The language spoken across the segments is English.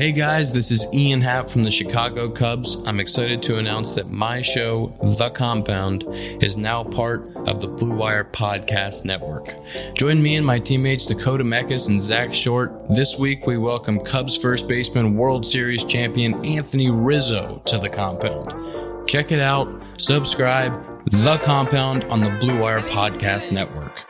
Hey guys, this is Ian Happ from the Chicago Cubs. I'm excited to announce that my show, The Compound, is now part of the Blue Wire Podcast Network. Join me and my teammates Dakota Mekkes and Zack Short. This week we welcome Cubs first baseman, World Series champion Anthony Rizzo to The Compound. Check it out, subscribe, The Compound on the Blue Wire Podcast Network.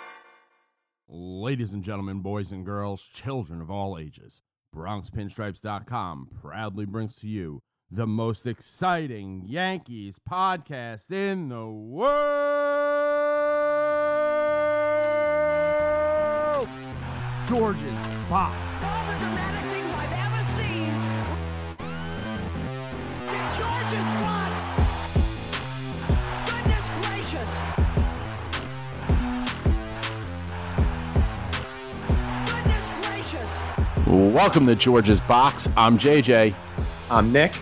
Ladies and gentlemen, boys and girls, children of all ages. BronxPinstripes.com proudly brings to you the most exciting Yankees podcast in the world. George's Box. Welcome to George's Box. I'm JJ, I'm Nick.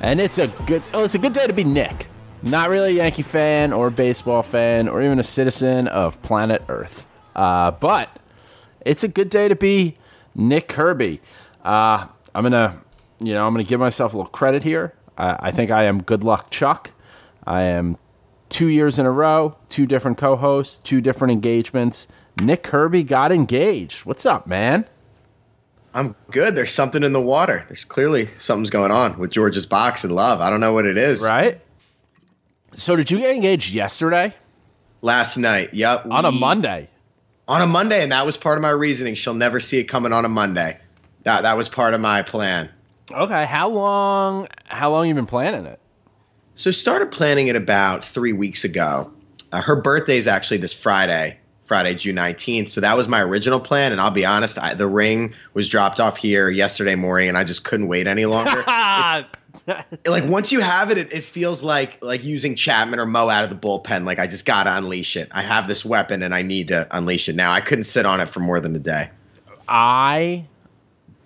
and it's a good oh, it's a good day to be Nick. Not really a Yankee fan or a baseball fan or even a citizen of planet Earth. Uh, but it's a good day to be Nick Kirby. Uh, I'm gonna, you know, I'm gonna give myself a little credit here. Uh, I think I am good luck Chuck. I am two years in a row, two different co-hosts, two different engagements. Nick Kirby got engaged. What's up, man? I'm good. There's something in the water. There's clearly something's going on with George's box and love. I don't know what it is. Right? So did you get engaged yesterday Last night. Yep. on a Monday? On a Monday, and that was part of my reasoning. She'll never see it coming on a Monday. That that was part of my plan. Okay, how long? How long you been planning it? So started planning it about three weeks ago. Uh, her birthday is actually this Friday, Friday, June 19th. So that was my original plan. And I'll be honest, I, the ring was dropped off here yesterday morning, and I just couldn't wait any longer. like once you have it, it, it feels like like using Chapman or Mo out of the bullpen. Like I just gotta unleash it. I have this weapon and I need to unleash it now. I couldn't sit on it for more than a day. I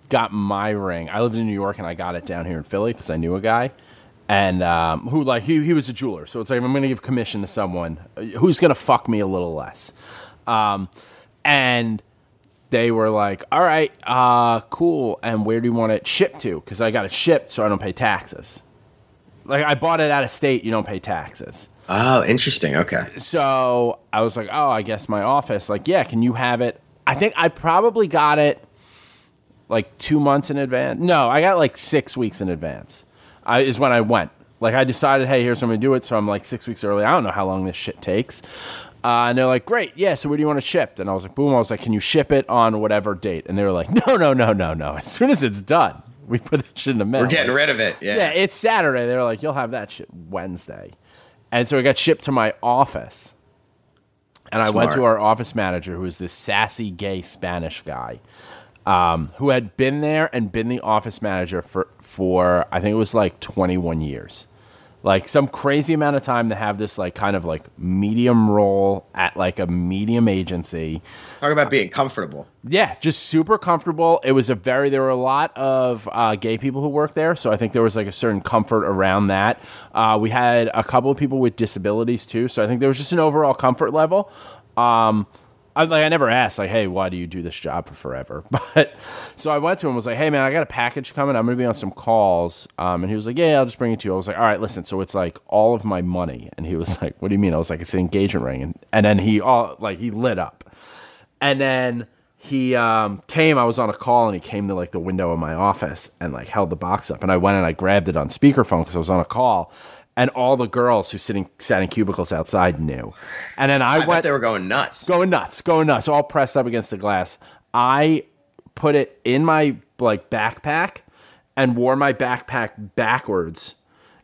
got my ring. I lived in New York and I got it down here in Philly because I knew a guy, and um, who like he he was a jeweler. So it's like I'm gonna give commission to someone uh, who's gonna fuck me a little less, um, and they were like, "All right, uh, cool. And where do you want it shipped to? Because I got it shipped, so I don't pay taxes. Like I bought it out of state, you don't pay taxes." Oh, interesting. Okay. So I was like, oh, I guess my office. Like, yeah, can you have it? I think I probably got it like two months in advance. No, I got like six weeks in advance. I, is when I went. Like, I decided, hey, here's when we do it. So I'm like six weeks early. I don't know how long this shit takes. Uh, and they're like, great, yeah. So where do you want it shipped? And I was like, boom. I was like, can you ship it on whatever date? And they were like, no, no, no, no, no. As soon as it's done, we put that shit in the mail. We're getting rid of it. Yeah. yeah, it's Saturday. They were like, you'll have that shit Wednesday. And so it got shipped to my office. And I went to our office manager, who is this sassy gay Spanish guy, um, who had been there and been the office manager for, for, I think it was like 21 years. Like some crazy amount of time to have this like kind of like medium role at like a medium agency. Talk about being comfortable. Yeah, just super comfortable. It was a very there were a lot of uh, gay people who worked there, so I think there was like a certain comfort around that. Uh, we had a couple of people with disabilities too, so I think there was just an overall comfort level. Um, I like I never asked like, hey, why do you do this job for forever? But so I went to him and was like, hey man, I got a package coming. I'm gonna be on some calls. Um, and he was like, yeah, I'll just bring it to you. I was like, all right, listen. So it's like all of my money. And he was like, what do you mean? I was like, it's an engagement ring. And and then he all like he lit up. And then he um, came. I was on a call, and he came to like the window of my office and like held the box up. And I went and I grabbed it on speakerphone because I was on a call. And all the girls who sitting sat in cubicles outside knew. And then I, I went they were going nuts. going nuts, going nuts, all pressed up against the glass. I put it in my like backpack and wore my backpack backwards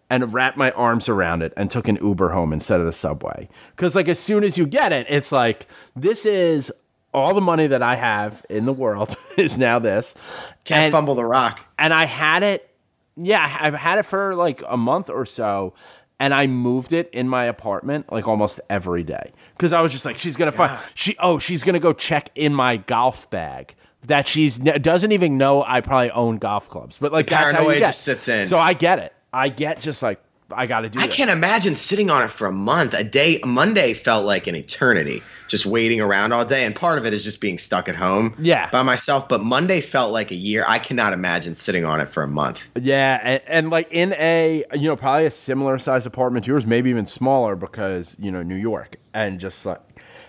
and wrapped my arms around it and took an Uber home instead of the subway. Cuz like as soon as you get it, it's like this is all the money that I have in the world is now this. Can't And- fumble the rock. and I had it. Yeah, I've had it for like a month or so, and I moved it in my apartment like almost every day because I was just like, she's gonna find she. Oh, she's gonna go check in my golf bag that she's doesn't even know I probably own golf clubs, but like that's how you get. just sits in. So I get it. I get just like I got to do. I this. can't imagine sitting on it for a month. A day, Monday felt like an eternity, just waiting around all day. And part of it is just being stuck at home Yeah. by myself. But Monday felt like a year. I cannot imagine sitting on it for a month. Yeah, and, and like in a you know probably a similar size apartment to yours, maybe even smaller because you know New York, and just like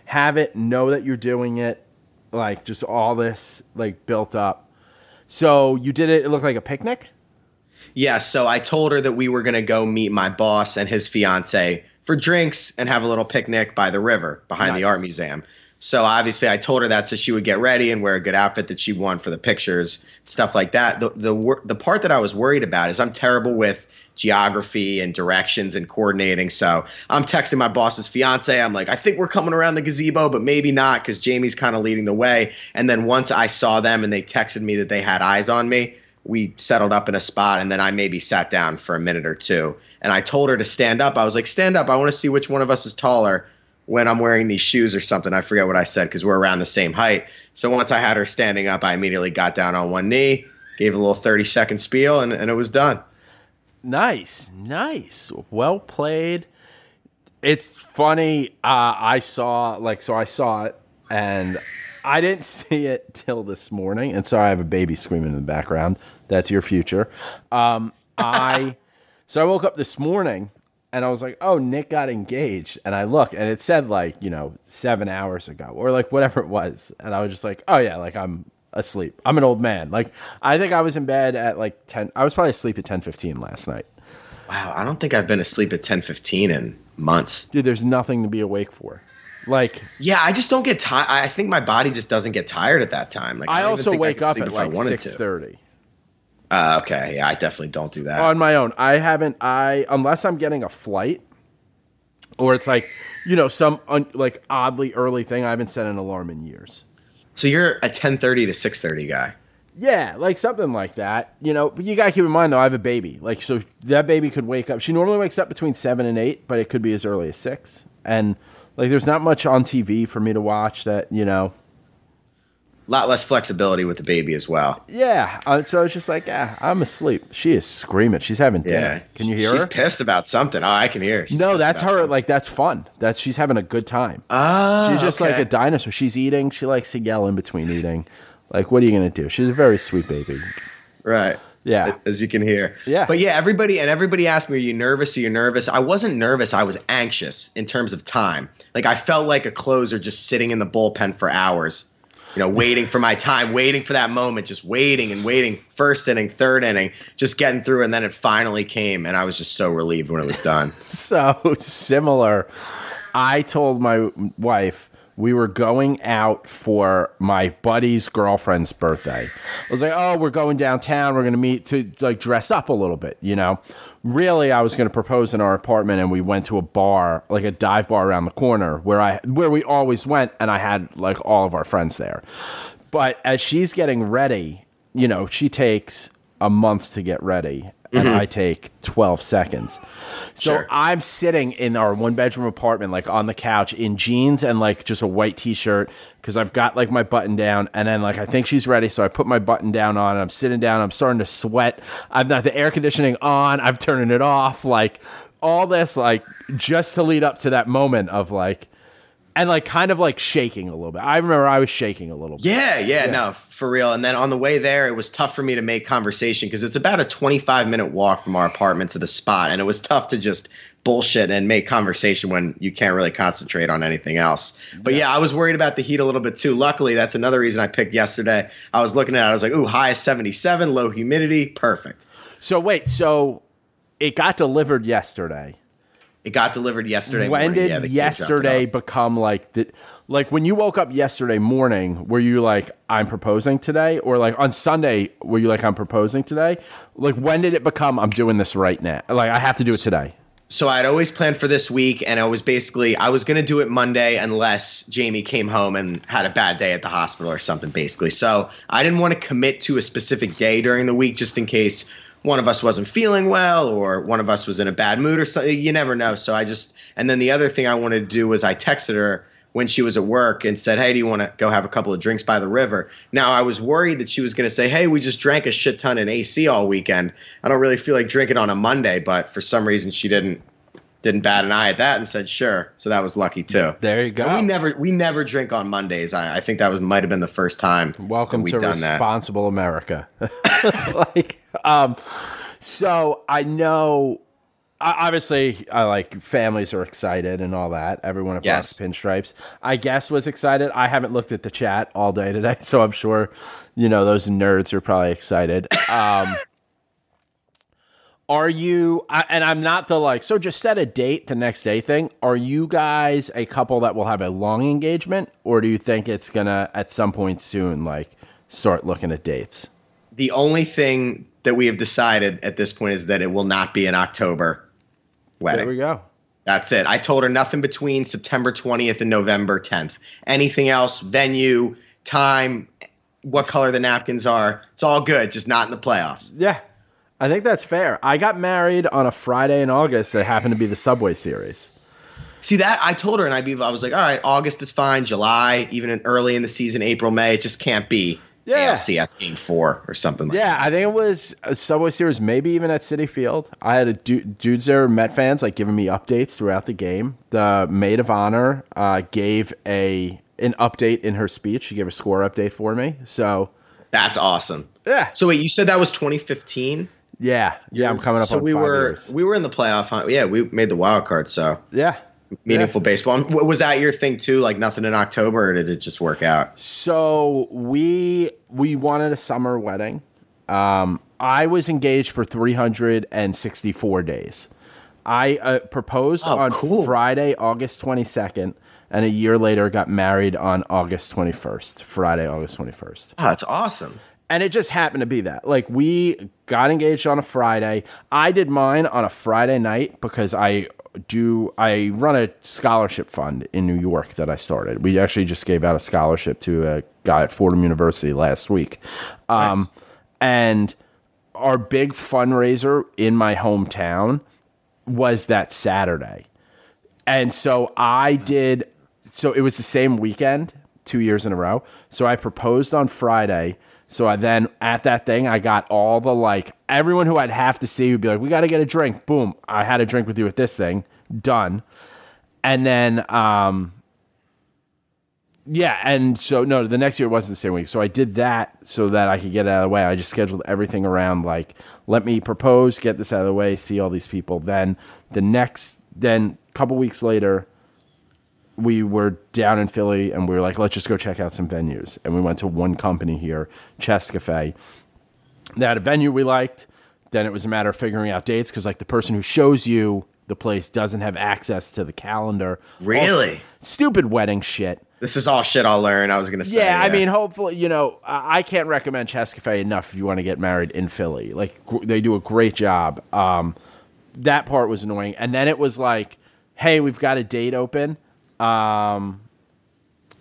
have it, know that you're doing it, like just all this like built up. So you did it. It looked like a picnic. Yeah, so I told her that we were going to go meet my boss and his fiance for drinks and have a little picnic by the river behind the art museum. So obviously, I told her that so she would get ready and wear a good outfit that she won for the pictures, stuff like that. The the the part that I was worried about is I'm terrible with geography and directions and coordinating. So I'm texting my boss's fiance. I'm like, I think we're coming around the gazebo, but maybe not because Jamie's kind of leading the way. And then once I saw them and they texted me that they had eyes on me, we settled up in a spot and then I maybe sat down for a minute or two. And I told her to stand up. I was like, stand up. I want to see which one of us is taller when I'm wearing these shoes or something. I forget what I said because we're around the same height. So once I had her standing up, I immediately got down on one knee, gave a little 30 second spiel, and, and it was done. Nice, nice, well played. It's funny. Uh, I saw like so. I saw it, and I didn't see it till this morning. And sorry, I have a baby screaming in the background. That's your future. Um, I so I woke up this morning and I was like, "Oh, Nick got engaged." And I looked, and it said like you know seven hours ago or like whatever it was. And I was just like, "Oh yeah, like I'm asleep. I'm an old man." Like I think I was in bed at like ten. I was probably asleep at ten fifteen last night. Wow, I don't think I've been asleep at 10:15 in months. Dude, there's nothing to be awake for. Like Yeah, I just don't get tired. I think my body just doesn't get tired at that time. Like I, even also wake could up at like wanted six to. thirty Uh, okay, yeah, I definitely don't do that. on my own. I haven't. I unless I'm getting a flight, or it's like you know some un, like oddly early thing. I haven't set an alarm in years. so you're a 10:30 to 6:30 guy. Yeah, like something like that. You know, but you gotta keep in mind though, I have a baby. Like, so that baby could wake up. She normally wakes up between seven and eight, but it could be as early as six. And like, there's not much on TV for me to watch that. You know, lot less flexibility with the baby as well. yeah. Uh, so it's just like, yeah, I'm asleep. She is screaming. She's having dinner. Yeah. Can you hear She's her? She's pissed about something. Oh, I can hear. her. She's No, that's her. something. Like that's fun. That's she's having a good time. Oh, she's just like a dinosaur. She's eating. She likes to yell in between eating. Like, what are you gonna do? She's a very sweet baby. right. Yeah. As you can hear. Yeah. But yeah, everybody and everybody asked me, "Are you nervous? Are you nervous?" I wasn't nervous. I was anxious in terms of time. Like I felt like a closer, just sitting in the bullpen for hours. You know, waiting for my time, waiting for that moment, just waiting and waiting. First inning, third inning, just getting through, and then it finally came, and I was just so relieved when it was done. so similar. I told my wife we were going out for my buddy's girlfriend's birthday. I was like, "Oh, we're going downtown. We're going to meet to like dress up a little bit, you know." Really, I was going to propose in our apartment and we went to a bar, like a dive bar around the corner where I where we always went and I had like all of our friends there. But as she's getting ready, you know, she takes a month to get ready and mm-hmm. I take 12 seconds. So Sure. I'm sitting in our one bedroom apartment, like on the couch in jeans and like just a white t shirt because I've got like my button down. And then like I think she's ready. So I put my button down on. And I'm sitting down. I'm starting to sweat. I've got the air conditioning on. I'm turning it off. Like all this, like just to lead up to that moment of like, and like kind of like shaking a little bit. I remember I was shaking a little bit. Yeah, yeah, no, for real. And then on the way there, it was tough for me to make conversation because it's about a 25 minute walk from our apartment to the spot. And it was tough to just bullshit and make conversation when you can't really concentrate on anything else. But yeah, I was worried about the heat a little bit too. Luckily, that's another reason I picked yesterday. I was looking at it, I was like, ooh, high is 77, low humidity, perfect. So wait, so it got delivered yesterday. It got delivered yesterday. when morning. did Yeah, the kid dropped it yesterday become like the like when you woke up yesterday morning were you like i'm proposing today or like on sunday were you like i'm proposing today like when did it become i'm doing this right now like i have to do it today So I'd always planned for this week, and I was basically I was gonna do it Monday unless Jamie came home and had a bad day at the hospital or something. Basically, so I didn't want to commit to a specific day during the week just in case one of us wasn't feeling well or one of us was in a bad mood or something. You never know. So I just and then the other thing I wanted to do was I texted her when she was at work and said, "Hey, do you want to go have a couple of drinks by the river?" Now I was worried that she was going to say, "Hey, we just drank a shit ton in AC all weekend. I don't really feel like drinking on a Monday," but for some reason she didn't didn't bat an eye at that and said, "Sure." So that was lucky too. there you go we never we never drink on Mondays. I, I think that was might have been the first time. welcome to done that. responsible america like um so i know obviously i like families are excited and all that everyone across Yes. pinstripes i guess was excited i haven't looked at the chat all day today so i'm sure you know those nerds are probably excited um are you I, and i'm not the like so just set a date the next day thing are you guys a couple that will have a long engagement or do you think it's gonna at some point soon like start looking at dates The only thing that we have decided at this point is that it will not be an October wedding. there we go That's it. I told her nothing between September 20th and November 10th. Anything else, venue, time, what color the napkins are, it's all good, just not in the playoffs. yeah i think that's fair i got married on a friday in august that happened to be the subway series See that I told her, and I, be, I was like, all right, August is fine, July, even in early in the season, April, May, it just can't be Yeah. ALCS game four or something like Yeah, I think it was a Subway Series, maybe even at Citi Field. I had a du- dudes there, Met fans, like giving me updates throughout the game. The maid of honor uh, gave a an update in her speech. She gave a score update for me. So That's awesome. yeah, So wait, you said that was 2015? Yeah, yeah. I'm coming up so on we five were years. we were in the playoff hunt. Yeah, we made the wild card. So Yeah. meaningful baseball. And Was that your thing too? Like nothing in October, or did it just work out? So we we wanted a summer wedding. Um, I was engaged for 364 days. I uh, proposed Oh, on cool. Friday, August 22nd, and a year later got married on August 21st. Friday, August 21st. Oh, that's awesome. And it just happened to be that. Like we got engaged on a Friday. I did mine on a Friday night because I do I run a scholarship fund in New York that I started. We actually just gave out a scholarship to a guy at Fordham University last week. Um, and our big fundraiser in my hometown was that Saturday. And so I did, so it was the same weekend, two years in a row. So I proposed on Friday. So I then, at that thing, I got all the like, everyone who I'd have to see would be like, we got to get a drink. Boom. I had a drink with you at this thing. Done. And then, um, yeah, and so no, the next year it wasn't the same week. So I did that so that I could get out of the way. I just scheduled everything around like let me propose, get this out of the way, see all these people. Then the next, then a couple weeks later, we were down in Philly and we were like, let's just go check out some venues. And we went to one company here, Cescaphe. They had a venue we liked. Then it was a matter of figuring out dates because like the person who shows you the place doesn't have access to the calendar. Really? Also, stupid wedding shit. This is all shit I'll learn. I was gonna say. Yeah, I mean, hopefully, you know, I I can't recommend Cescaphe enough if you want to get married in Philly. Like, gr- they do a great job. Um, that part was annoying, and then it was like, "Hey, we've got a date open," um,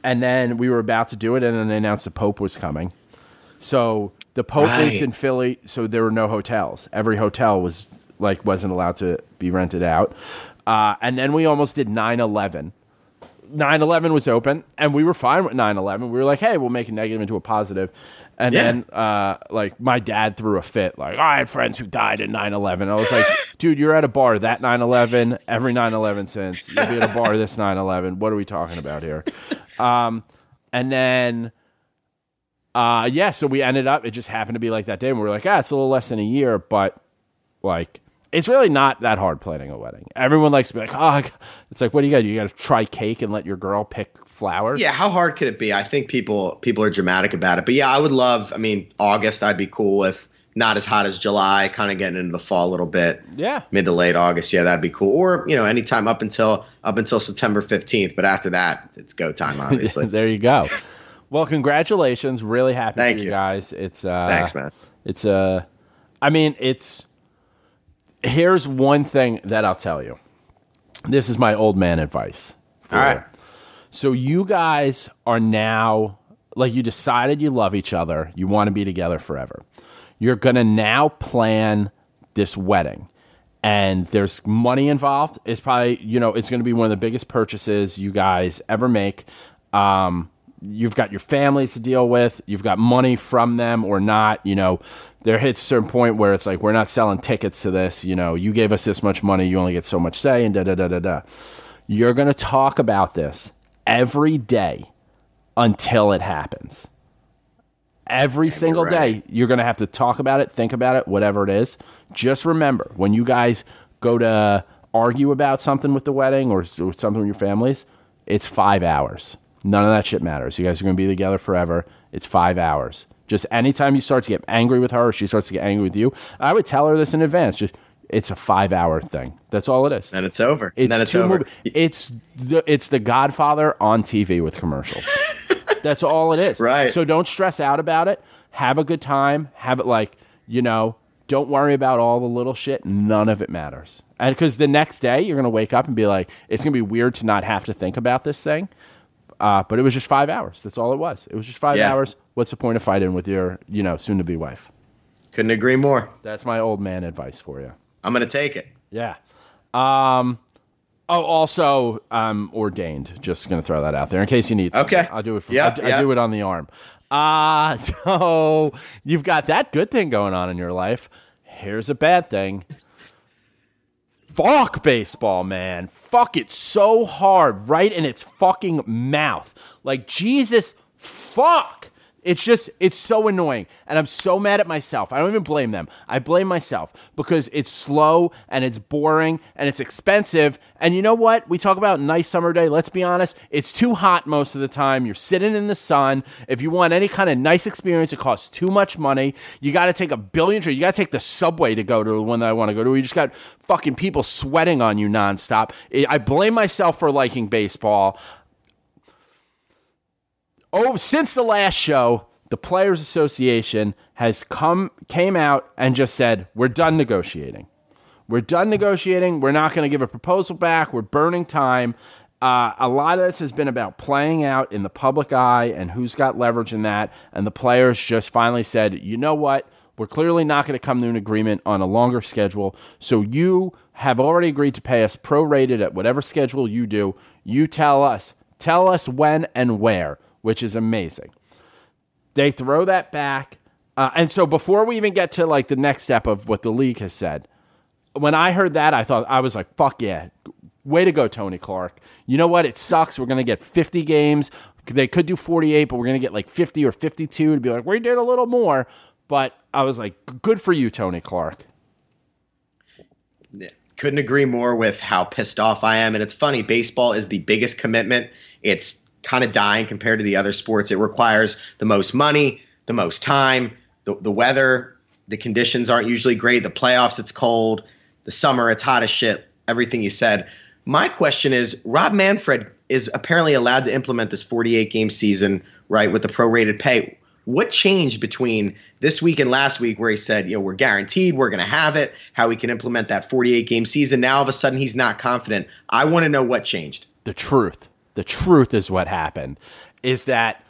and then we were about to do it, and then they announced the Pope was coming. So the Pope was in Philly, so there were no hotels. Every hotel was like wasn't allowed to be rented out, uh, and then we almost did 9-11 9/11 was open, and we were fine with 9/11. We were like, hey, we'll make a negative into a positive. And Yeah. then, uh, like, my dad threw a fit. Like, I had friends who died in 9/11. I was like, dude, you're at a bar that 9/11, every 9/11 since. You'll be at a bar this 9/11. What are we talking about here? Um, and then, uh, yeah, so we ended up. It just happened to be like that day, and we were like, ah, it's a little less than a year, but like it's really not that hard planning a wedding. Everyone likes to be like, oh, it's like, what do you got? You got to try cake and let your girl pick flowers. Yeah, how hard could it be? I think people people are dramatic about it. But yeah, I would love. I mean, August I'd be cool with. Not as hot as July, kind of getting into the fall a little bit. Yeah. mid to late August. Yeah, that'd be cool. Or you know, anytime up until up until September fifteenth. But after that, it's go time. Obviously. there you go. Well, congratulations. Really happy Thank for you, you. guys. It's uh, Thanks, man. It's uh, I mean, it's. Here's one thing that I'll tell you. This is my old man advice. for All right. So you guys are now like you decided you love each other. You want to be together forever. You're gonna now plan this wedding, and there's money involved. It's probably you know it's gonna be one of the biggest purchases you guys ever make. Um, you've got your families to deal with. You've got money from them or not. You know, there hits a certain point where it's like we're not selling tickets to this. You know, you gave us this much money, you only get so much say, and da da da da da. You're gonna talk about this every day until it happens. Every single right. day, you're going to have to talk about it, think about it, whatever it is. Just remember when you guys go to argue about something with the wedding or, or something with your families, it's five hours. None of that shit matters. You guys are going to be together forever. It's five hours. Just anytime you start to get angry with her or she starts to get angry with you, I would tell her this in advance. Just it's a five hour thing. That's all it is. And it's over. It's and then it's over. movie- It's the it's the Godfather on TV with commercials. That's all it is. Right. So don't stress out about it. Have a good time. Have it like you know. Don't worry about all the little shit. None of it matters. And because the next day you're gonna wake up and be like, it's gonna be weird to not have to think about this thing. Uh, but it was just five hours. That's all it was. It was just five Yeah. hours. What's the point of fighting with your you know soon to be wife? Couldn't agree more. That's my old man advice for you. I'm gonna take it. Yeah. Um. Oh, also, I'm ordained. Just gonna throw that out there in case you need. something. Okay. I'll do it. For, Yeah, I, I do it on the arm. Uh so you've got that good thing going on in your life. Here's a bad thing. Fuck baseball, man. Fuck it so hard, right in its fucking mouth. Like Jesus, fuck. It's just, it's so annoying. And I'm so mad at myself. I don't even blame them. I blame myself because it's slow and it's boring and it's expensive. And you know what? We talk about nice summer day. Let's be honest. It's too hot most of the time. You're sitting in the sun. If you want any kind of nice experience, it costs too much money. You got to take a billion trips. You got to take the subway to go to the one that I want to go to. You just got fucking people sweating on you nonstop. I I blame myself for liking baseball oh, since the last show, the Players Association has come came out and just said we're done negotiating. We're done negotiating. We're not going to give a proposal back. We're burning time. Uh, a lot of this has been about playing out in the public eye and who's got leverage in that. And the players just finally said, you know what? We're clearly not going to come to an agreement on a longer schedule. So you have already agreed to pay us prorated at whatever schedule you do. You tell us. Tell us when and where, which is amazing. They throw that back. Uh, and so before we even get to like the next step of what the league has said, when I heard that, I thought I was like, "Fuck yeah, way to go, Tony Clark." You know what? It sucks. We're gonna get 50 games. They could do 48, but we're gonna get like 50 or 52 to be like, we did a little more. But I was like, good for you, Tony Clark. Yeah. Couldn't agree more with how pissed off I am. And it's funny, baseball is the biggest commitment. It's kind of dying compared to the other sports. It requires the most money, the most time, the, the weather, the conditions aren't usually great. The playoffs, it's cold. The summer, it's hot as shit. Everything you said. My question is Rob Manfred is apparently allowed to implement this 48 game season, right, with the prorated pay. What changed between this week and last week where he said, you know, we're guaranteed, we're going to have it, how we can implement that 48 game season? Now all of a sudden he's not confident. I want to know what changed. the truth. The truth is what happened is that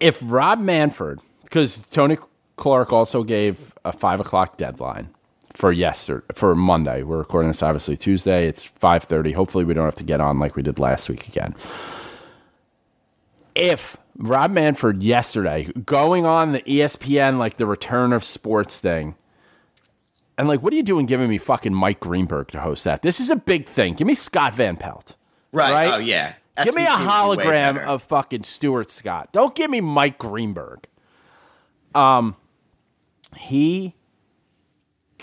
if Rob Manfred, because Tony Clark also gave a five o'clock deadline for yesterday for Monday. We're recording this obviously Tuesday. It's five thirty. Hopefully, we don't have to get on like we did last week again. If Rob Manfred yesterday going on the ESPN like the return of sports thing. And like, what are you doing giving me fucking Mike Greenberg to host that? This is a big thing. Give me Scott Van Pelt. Right. Right? Oh yeah. Give me a SVP would be way hologram of fucking Stuart Scott. Don't give me Mike Greenberg. Um, he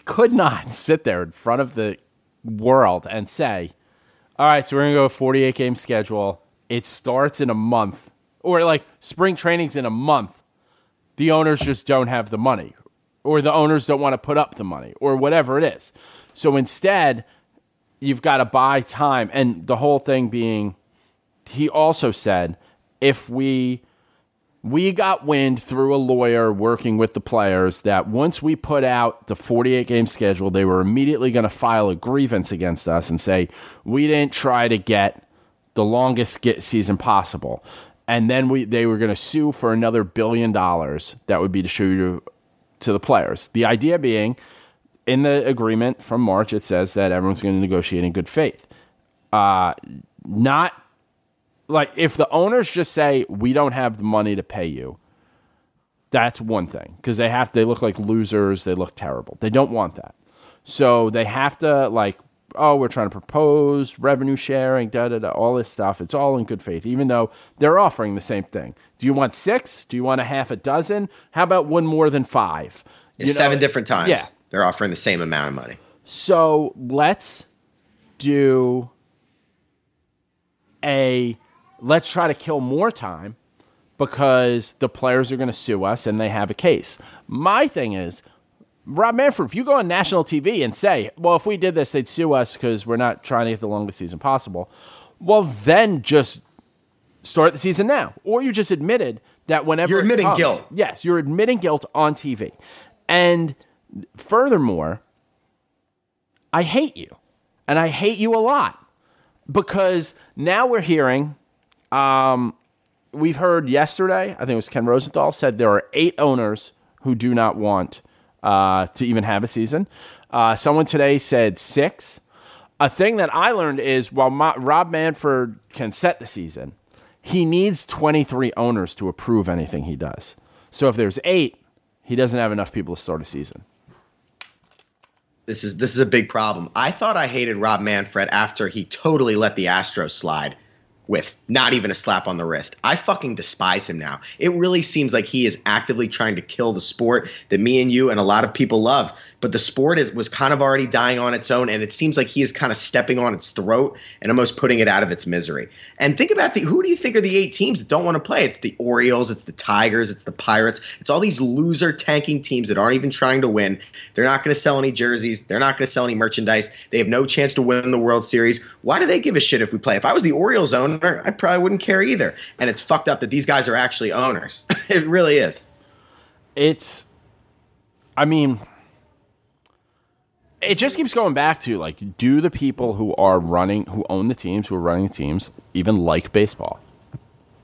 could not sit there in front of the world and say, "All right, so we're gonna go a 48 game schedule. It starts in a month, or like spring training's in a month. The owners just don't have the money, or the owners don't want to put up the money, or whatever it is. So instead, you've got to buy time, and the whole thing being." he also said if we we got wind through a lawyer working with the players that once we put out the 48 game schedule they were immediately going to file a grievance against us and say we didn't try to get the longest get season possible and then we they were going to sue for another billion dollars that would be distributed to the players the idea being in the agreement from march it says that everyone's going to negotiate in good faith. Uh, not like if the owners just say we don't have the money to pay you that's one thing because they have they look like losers they look terrible. They don't want that. So they have to like oh we're trying to propose revenue sharing da da da all this stuff. It's all in good faith even though they're offering the same thing. Do you want six? Do you want a half a dozen? How about one more than five? You know, seven different times. yeah They're offering the same amount of money. so let's do a let's try to kill more time because the players are going to sue us and they have a case. My thing is, Rob Manfred, if you go on national TV and say, well, if we did this, they'd sue us because we're not trying to get the longest season possible, well, then just start the season now. Or you just admitted that whenever You're it admitting comes- guilt. Yes, you're admitting guilt on TV. And furthermore, I hate you. And I hate you a lot because now we're hearing, um, we've heard yesterday, I think it was Ken Rosenthal said there are eight owners who do not want uh, to even have a season. Uh, someone today said six. A thing that I learned is while Rob Manfred can set the season, he needs 23 owners to approve anything he does. So if there's eight, he doesn't have enough people to start a season. This is this is a big problem. I thought I hated Rob Manfred after he totally let the Astros slide with not even a slap on the wrist. I fucking despise him now. It really seems like he is actively trying to kill the sport that me and you and a lot of people love. But the sport is was kind of already dying on its own, and it seems like he is kind of stepping on its throat and almost putting it out of its misery. And think about the who do you think are the eight teams that don't want to play? It's the Orioles, it's the Tigers, it's the Pirates, it's all these loser tanking teams that aren't even trying to win. They're not going to sell any jerseys, they're not going to sell any merchandise. They have no chance to win the World Series. Why do they give a shit if we play? If I was the Orioles owner, I probably wouldn't care either. And it's fucked up that these guys are actually owners. it really is. it's i mean it just keeps going back to like do the people who are running who own the teams who are running the teams even like baseball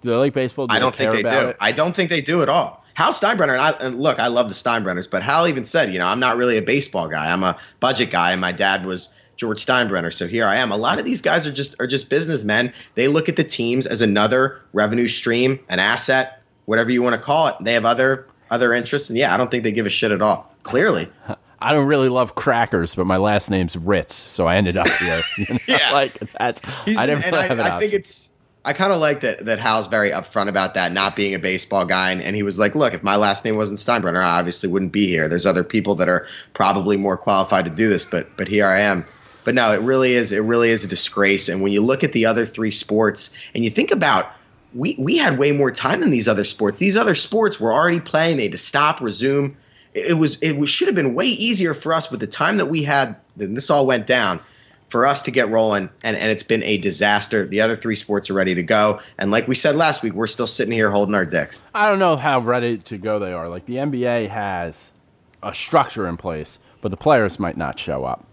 do they like baseball do I don't think they do. it? I don't think they do at all. Hal Steinbrenner, and, I, and look, I love the Steinbrenners, but Hal even said, you know, I'm not really a baseball guy. I'm a budget guy, and my dad was George Steinbrenner, so here I am. A lot of these guys are just are just businessmen. They look at the teams as another revenue stream, an asset, whatever you want to call it. They have other other interests, and yeah, I don't think they give a shit at all. Clearly, i don't really love crackers but my last name's ritz so i ended up here You know, Yeah. like that's He's, i and really have an I, I think it's. I kind of like that that Hal's very upfront about that, not being a baseball guy, and, and he was like, "Look, if my last name wasn't Steinbrenner, I obviously wouldn't be here. There's other people that are probably more qualified to do this, but but here I am." But no, it really is it really is a disgrace. And when you look at the other three sports, and you think about we we had way more time than these other sports. These other sports were already playing; they had to stop, resume. It, was it was, should have been way easier for us with the time that we had. Then this all went down for us to get rolling, and, and it's been a disaster. The other three sports are ready to go, and like we said last week, we're still sitting here holding our dicks. I don't know how ready to go they are. Like the NBA has a structure in place, but the players might not show up.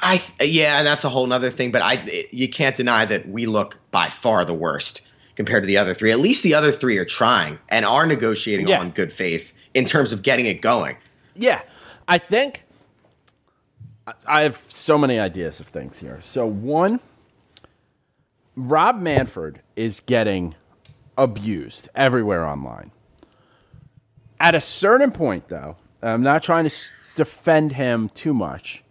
I yeah, and that's a whole nother thing. But I you can't deny that we look by far the worst compared to the other three. At least the other three are trying and are negotiating Yeah. on good faith in terms of getting it going. Yeah, I think I have so many ideas of things here. So one, Rob Manfred is getting abused everywhere online. At a certain point, though, I'm not trying to defend him too much.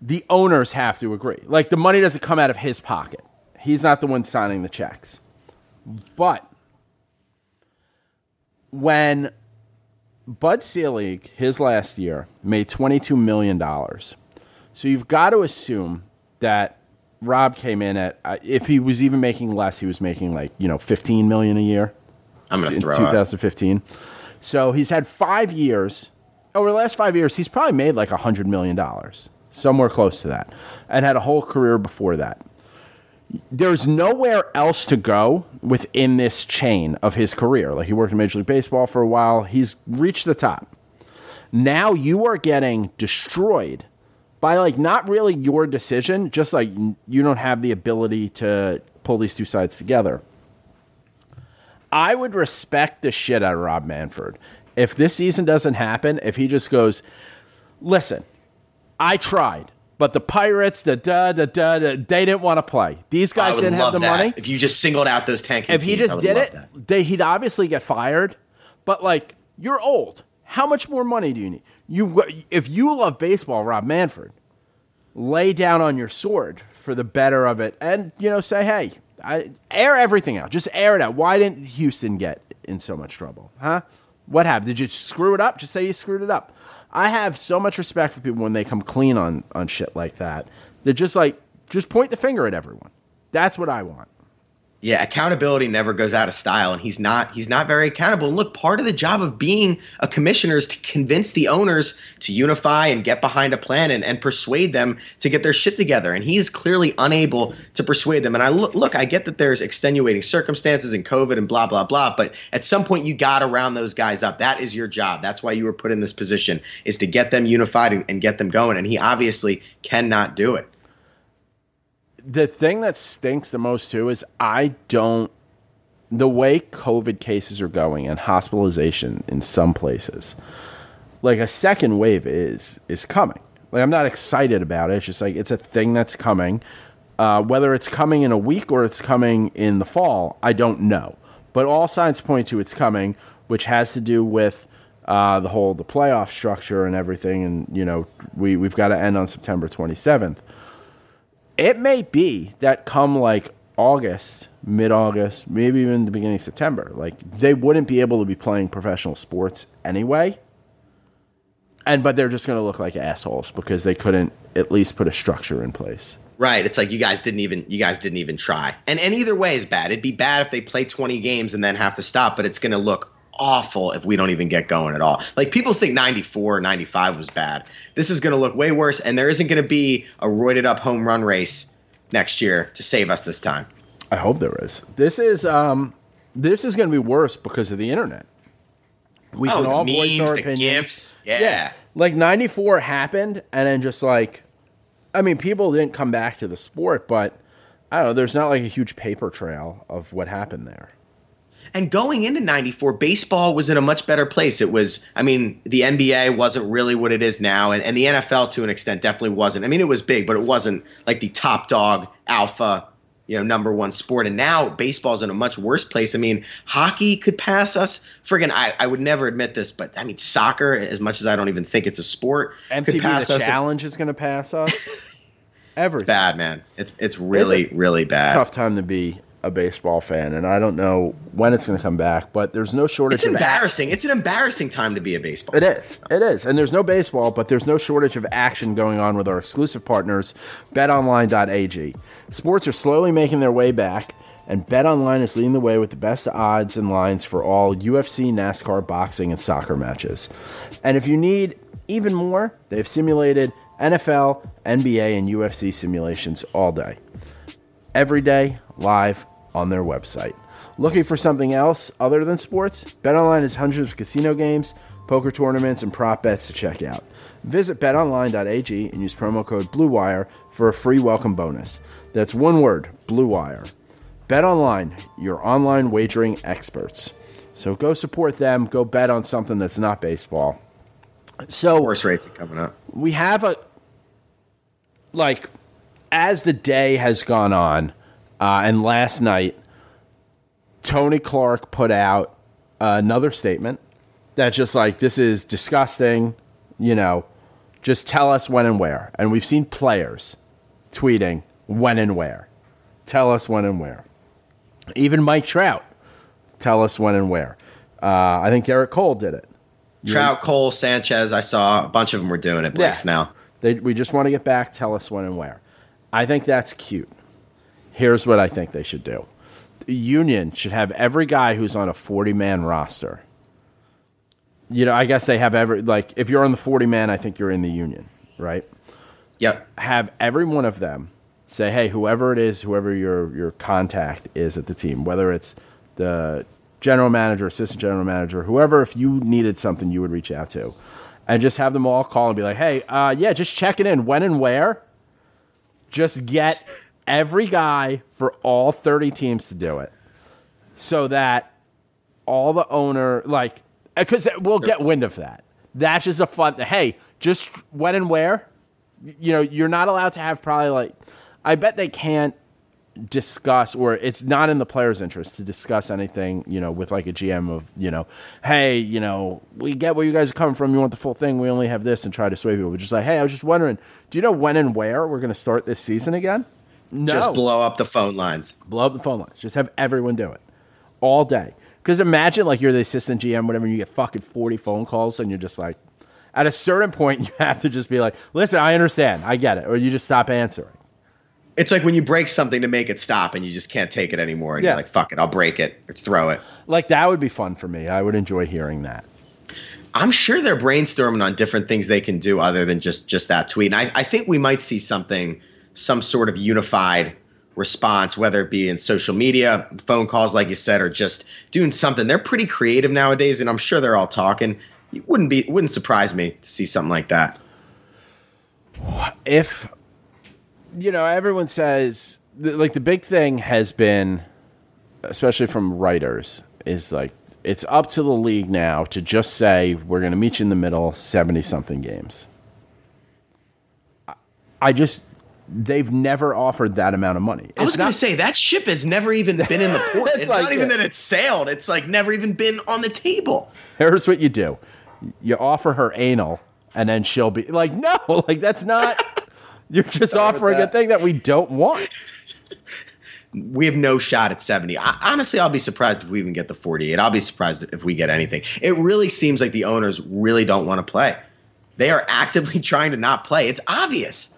The owners have to agree. Like the money doesn't come out of his pocket. He's not the one signing the checks. But when Bud Selig, his last year, made $22 million. So you've got to assume that Rob came in at, uh, if he was even making less, he was making like, you know, 15 million a year I'm gonna in throw up. 2015. So he's had five years. Over the last five years, he's probably made like $100 million, somewhere close to that, and had a whole career before that. There's nowhere else to go within this chain of his career. Like he worked in Major League Baseball for a while, he's reached the top. Now you are getting destroyed by like not really your decision, just like you don't have the ability to pull these two sides together. I would respect the shit out of Rob Manfred. If this season doesn't happen, if he just goes, listen, I tried, but the Pirates, the da da da, da they didn't want to play. These guys didn't have the that. money. If you just singled out those tanking If he teams, just did it, they, he'd obviously get fired. But like, you're old. How much more money do you need? You, if you love baseball, Rob Manfred, lay down on your sword for the better of it, and you know, say, hey, I, air everything out. Just air it out. Why didn't Houston get in so much trouble? Huh? What happened? Did you screw it up? Just say you screwed it up. I have so much respect for people when they come clean on on shit like that. They're just like, just point the finger at everyone. That's what I want. Yeah, accountability never goes out of style, and he's not he's not very accountable. And look, part of the job of being a commissioner is to convince the owners to unify and get behind a plan and, and persuade them to get their shit together. And he is clearly unable to persuade them. And I look, look, I get that there's extenuating circumstances and COVID and blah blah blah, but at some point you got to round those guys up. That is your job. That's why you were put in this position is to get them unified and, and get them going. And he obviously cannot do it. The thing that stinks the most too is I don't the way COVID cases are going and hospitalization in some places, like a second wave is is coming. Like I'm not excited about it. It's just like it's a thing that's coming. Uh, whether it's coming in a week or it's coming in the fall, I don't know. But all signs point to it's coming, which has to do with uh, the whole the playoff structure and everything. And you know, we we've got to end on September 27th it may be that come like August, mid August, maybe even the beginning of September, like they wouldn't be able to be playing professional sports anyway. And but they're just going to look like assholes because they couldn't at least put a structure in place. Right. It's like you guys didn't even you guys didn't even try. And and either way is bad. It'd be bad if they play 20 games and then have to stop, but it's going to look awful if we don't even get going at all. Like people think 94 or 95 was bad. This is going to look way worse and there isn't going to be a roided up home run race next year to save us this time. I hope there is. This is um this is going to be worse because of the internet. We Oh, can all voice our opinions. gifs. Yeah. Like 94 happened and then just like I mean people didn't come back to the sport, but I don't know, there's not like a huge paper trail of what happened there. And going into 94, baseball was in a much better place. It was, I mean, the NBA wasn't really what it is now, and, and the NFL to an extent definitely wasn't. I mean, it was big, but it wasn't like the top dog, alpha, you know, number one sport. And now baseball's in a much worse place. I mean, hockey could pass us. Friggin', I, I would never admit this, but I mean, soccer, as much as I don't even think it's a sport, could MTV pass the us. challenge is going to pass us. Everything. Bad, man. It's, it's really, It's really bad. Tough time to be a baseball fan, and I don't know when it's going to come back, but there's no shortage It's embarrassing. It's an embarrassing time to be a baseball. fan. It is. It is. And there's no baseball, but there's no shortage of action going on with our exclusive partners, betonline.ag. Sports are slowly making their way back, and BetOnline is leading the way with the best odds and lines for all UFC, NASCAR, boxing, and soccer matches. And if you need even more, they've simulated NFL, NBA, and UFC simulations all day. Every day, live on their website. Looking for something else other than sports? BetOnline has hundreds of casino games, poker tournaments, and prop bets to check out. Visit betonline.ag and use promo code BLUEWIRE for a free welcome bonus. That's one word, BLUEWIRE. BetOnline, your online wagering experts. So go support them, go bet on something that's not baseball. So Horse racing coming up. we have a like as the day has gone on, uh, and last night, Tony Clark put out another statement that's just like this is disgusting. You know, just tell us when and where. And we've seen players tweeting when and where. Tell us when and where. Even Mike Trout, tell us when and where. Uh, I think Gerrit Cole did it. Trout, Cole, Sanchez. I saw a bunch of them were doing it. Blake Yeah. Snell. They, we just want to get back. Tell us when and where. I think that's cute. Here's what I think they should do. The union should have every guy who's on a 40 man roster. You know, I guess they have every like if you're on the 40 man, I think you're in the union, right? Yep. Have every one of them say, "Hey, whoever it is, whoever your your contact is at the team, whether it's the general manager, assistant general manager, whoever, if you needed something, you would reach out to, and just have them all call and be like, "Hey, uh, yeah, just checking in, when and where." Just get every guy for all 30 teams to do it, so that all the owner like because we'll get wind of that. That's just a fun. Hey, just when and where you know, you're not allowed to have probably like, I bet they can't discuss or it's not in the player's interest to discuss anything, you know, with like a GM of, you know, hey, you know, we get where you guys are coming from. You want the full thing. We only have this and try to sway people. But just like, hey, I was just wondering, do you know when and where we're going to start this season again? No. Just blow up the phone lines. blow up the phone lines. Just have everyone do it all day. Because imagine like you're the assistant GM, whatever, and you get fucking 40 phone calls and you're just like, at a certain point, you have to just be like, listen, I understand. I get it. Or you just stop answering. It's like when you break something to make it stop and you just can't take it anymore. And Yeah. you're like, fuck it, I'll break it or throw it. Like that would be fun for me. I would enjoy hearing that. I'm sure they're brainstorming on different things they can do other than just just that tweet. And I, I think we might see something, some sort of unified response, whether it be in social media, phone calls, like you said, or just doing something. They're pretty creative nowadays, and I'm sure they're all talking. It wouldn't be it wouldn't surprise me to see something like that. If you know, everyone says like the big thing has been, especially from writers, is like it's up to the league now to just say we're going to meet you in the middle, seventy something games. I- I just they've never offered that amount of money. I was It's going to say that ship has never even been in the port. It's it's like not even it. that it's sailed. It's like never even been on the table. here's what you do you offer her anal and then she'll be like no like that's not you're just with offering a thing that we don't want we have no shot at 70. I, honestly, I'll be surprised if we even get the 48. I'll be surprised if we get anything. It really seems like the owners really don't want to play. They are actively trying to not play. It's obvious.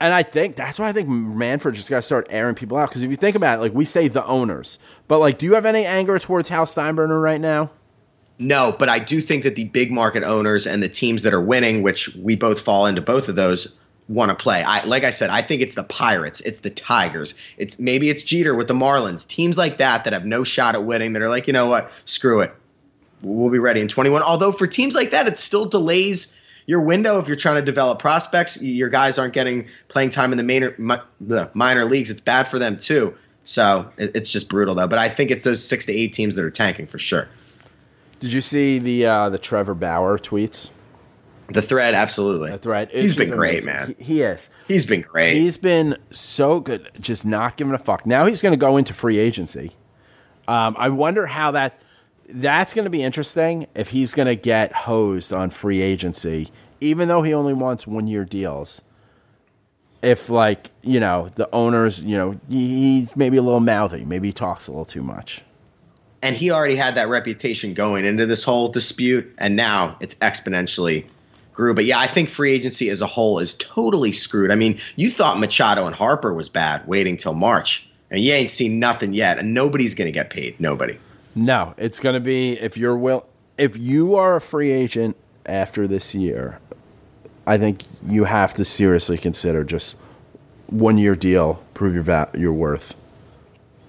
And i think that's why i think manfred just got to start airing people out because if you think about it like we say the owners but like do you have any anger towards hal steinbrenner right now No, but I do think that the big market owners and the teams that are winning, which we both fall into both of those, want to play. I like I said, I think it's the Pirates, it's the Tigers, it's maybe it's Jeter with the Marlins, teams like that that have no shot at winning that are like, you know what, screw it, we'll be ready in 21. Although for teams like that, it still delays your window if you're trying to develop prospects. Your guys aren't getting playing time in the minor the minor leagues. It's bad for them too. So it, it's just brutal though. But I think it's those six to eight teams that are tanking for sure. did you see the uh the trevor bauer tweets The thread, absolutely. The thread. He's been great, man. he, he is He's been great. He's been so good, just not giving a fuck. Now he's going to go into free agency. Um, I wonder how that that's going to be interesting if he's going to get hosed on free agency, even though he only wants one year deals. If like you know the owners, you know he's maybe a little mouthy, maybe he talks a little too much. and he already had that reputation going into this whole dispute, and now it's exponentially grew. But yeah, I think free agency as a whole is totally screwed. I mean, you thought Machado and Harper was bad waiting till March, and you ain't seen nothing yet, and nobody's going to get paid. Nobody. No, it's going to be if you're will if you are a free agent after this year, I think you have to seriously consider just one year deal, prove your va- your worth,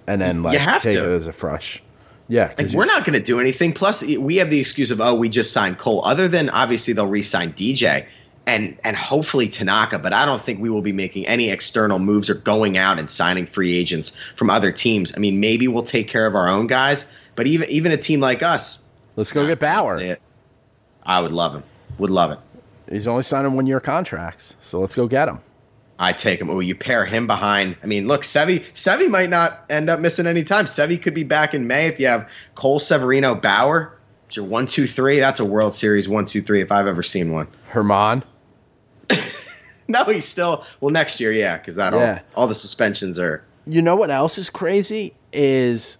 and then like you have take to. it as a fresh. Yeah, Like, we're not going to do anything. Plus, we have the excuse of oh, we just signed Cole. Other than obviously they'll re-sign DJ and and hopefully Tanaka, but I don't think we will be making any external moves or going out and signing free agents from other teams. I mean, maybe we'll take care of our own guys, but even even a team like us, Let's go get Bauer. I would love him. Would love it. He's only signing one year contracts, so let's go get him. I take him. Oh, you pair him behind. I mean, look, Sevi Sevi might not end up missing any time. Sevi could be back in May if you have Cole Severino Bauer. It's your one, two, three. That's a World Series one, two, three if I've ever seen one. Germán. No, he's still well next year, yeah, because that Yeah. all all the suspensions are. You know what else is crazy is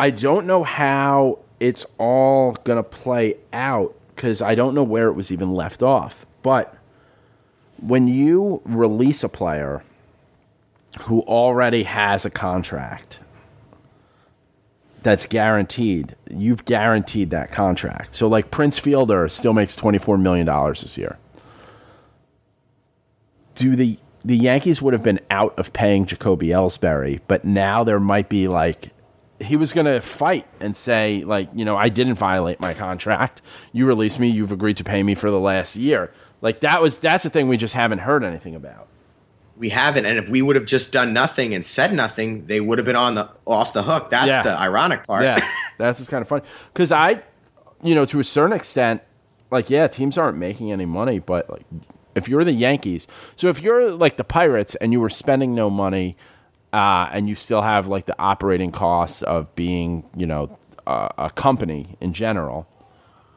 I don't know how it's all gonna play out because I don't know where it was even left off. But when you release a player who already has a contract that's guaranteed, you've guaranteed that contract. So like Prince Fielder still makes twenty four million dollars this year. Do the the Yankees would have been out of paying Jacoby Ellsbury, but now there might be like he was going to fight and say like, you know, I didn't violate my contract. You released me, you've agreed to pay me for the last year. Like that was that's the thing we just haven't heard anything about. We haven't, and if we would have just done nothing and said nothing, they would have been on the off the hook. That's Yeah. the ironic part. Yeah, that's just kind of funny because I, you know, to a certain extent, like yeah, teams aren't making any money, but like if you're the Yankees, so if you're like the Pirates and you were spending no money, uh, and you still have like the operating costs of being, you know, uh, a company in general,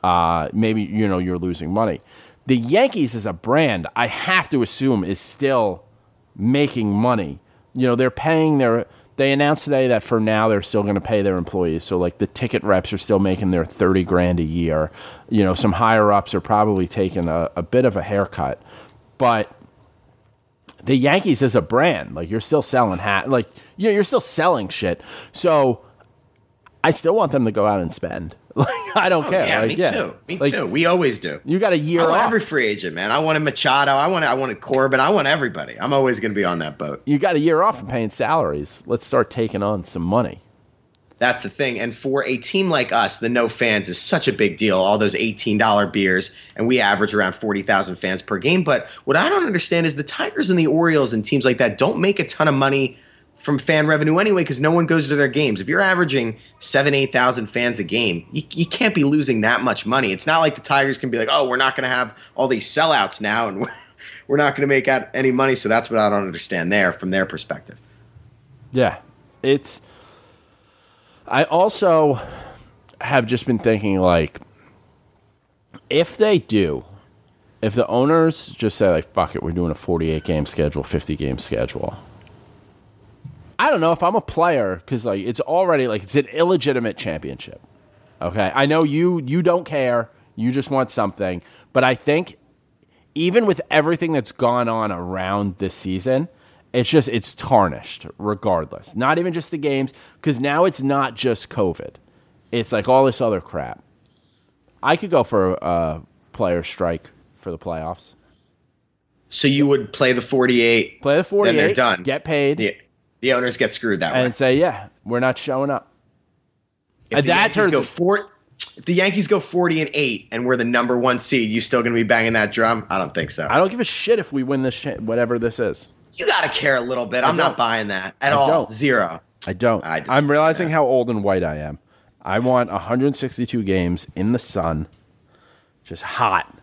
uh, maybe you know you're losing money. The Yankees as a brand, I have to assume, is still making money. You know, they're paying their. They announced today that for now they're still going to pay their employees. So like the ticket reps are still making their thirty grand a year. You know, some higher ups are probably taking a, a bit of a haircut, but the Yankees as a brand, like you're still selling hat, like you know, you're still selling shit. So I still want them to go out and spend. Like I don't oh, care. Oh, Yeah, Like, me yeah. too. Me Like, too. We always do. You got a year I want off. every free agent, man. I wanted Machado. I wanted I wanted Corbin. I want everybody. I'm always going to be on that boat. you got a year off from paying salaries. Let's start taking on some money. That's the thing. And for a team like us, the no fans is such a big deal. All those $18 beers, and we average around 40,000 fans per game. But what I don't understand is the Tigers and the Orioles and teams like that don't make a ton of money from fan revenue anyway because no one goes to their games. If you're averaging seven, 8,000 fans a game, you, you can't be losing that much money. It's not like the Tigers can be like, oh, we're not going to have all these sellouts now and we're not going to make out any money. So that's what I don't understand there from their perspective. Yeah. It's I also have just been thinking like if they do if the owners just say like fuck it we're doing a 48 game schedule 50 game schedule i don't know if i'm a player because like it's already like it's an illegitimate championship okay? I know you you don't care you just want something but i think even with everything that's gone on around this season, it's just it's tarnished regardless. Not even just the games, because now it's not just COVID. It's like all this other crap. I could go for a player strike for the playoffs. So you would play the 48. Play the 48, Then they're done. get paid, The, the owners get screwed that way. and say, yeah, we're not showing up. If And the that Yankees turns go four, if the Yankees go 40 and 8 and we're the number 1 seed, you still going to be banging that drum? I don't think so. I don't give a shit if we win this shit, whatever this is. You got to care a little bit. I'm don't. buying that at I all. don't. Zero. I don't. I I'm realizing how old and white I am. I want 162 games in the sun, just hot,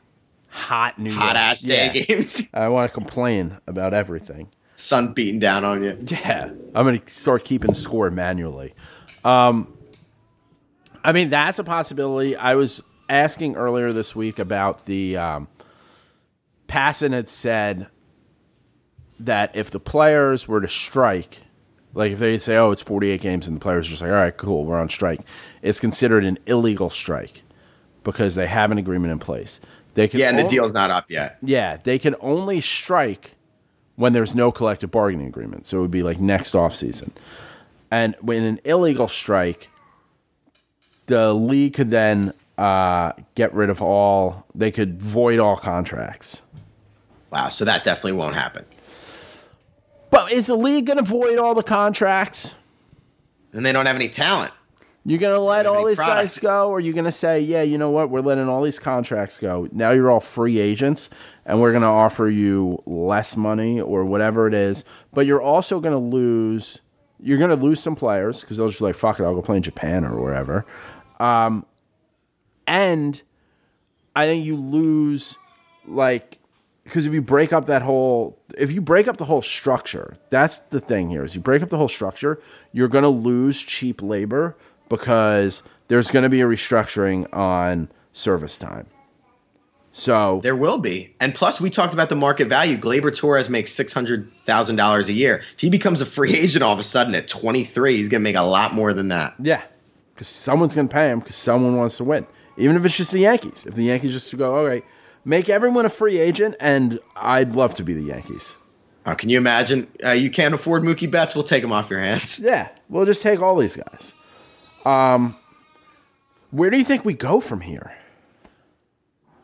hot New Hot York. ass day Yeah. games. I want to complain about everything. Sun beating down on you. Yeah, I'm going to start keeping score manually. Um, I mean, that's a possibility. I was asking earlier this week about the um, Passan had said that if the players were to strike, like if they say, "Oh, it's 48 games," and the players are just like, "All right, cool, we're on strike," it's considered an illegal strike because they have an agreement in place. They can Yeah, and the deal's not up yet. yeah, they can only strike when there's no collective bargaining agreement. So it would be like next off season. And when an illegal strike, the league could then uh, get rid of all. They could void all contracts. Wow, so that definitely won't happen. But is the league going to void all the contracts? And they don't have any talent. You're going to let all these guys go, or you're going to say, yeah, you know what, we're letting all these contracts go. Now you're all free agents, and we're going to offer you less money or whatever it is. But you're also going to lose. You're going to lose some players because they'll just be like, fuck it, I'll go play in Japan or wherever. Um, and I think you lose like because if you break up that whole if you break up the whole structure that's the thing here is you break up the whole structure you're going to lose cheap labor because there's going to be a restructuring on service time so There will be. And plus, we talked about the market value. Gleyber Torres makes $600,000 a year. If he becomes a free agent all of a sudden at 23, he's going to make a lot more than that. yeah because someone's going to pay him because someone wants to win even if it's just the yankees if the yankees just go okay make everyone a free agent and i'd love to be the yankees Oh, can you imagine? Uh, you can't afford Mookie Betts. We'll take him off your hands. Yeah, we'll just take all these guys. Um, where do you think we go from here?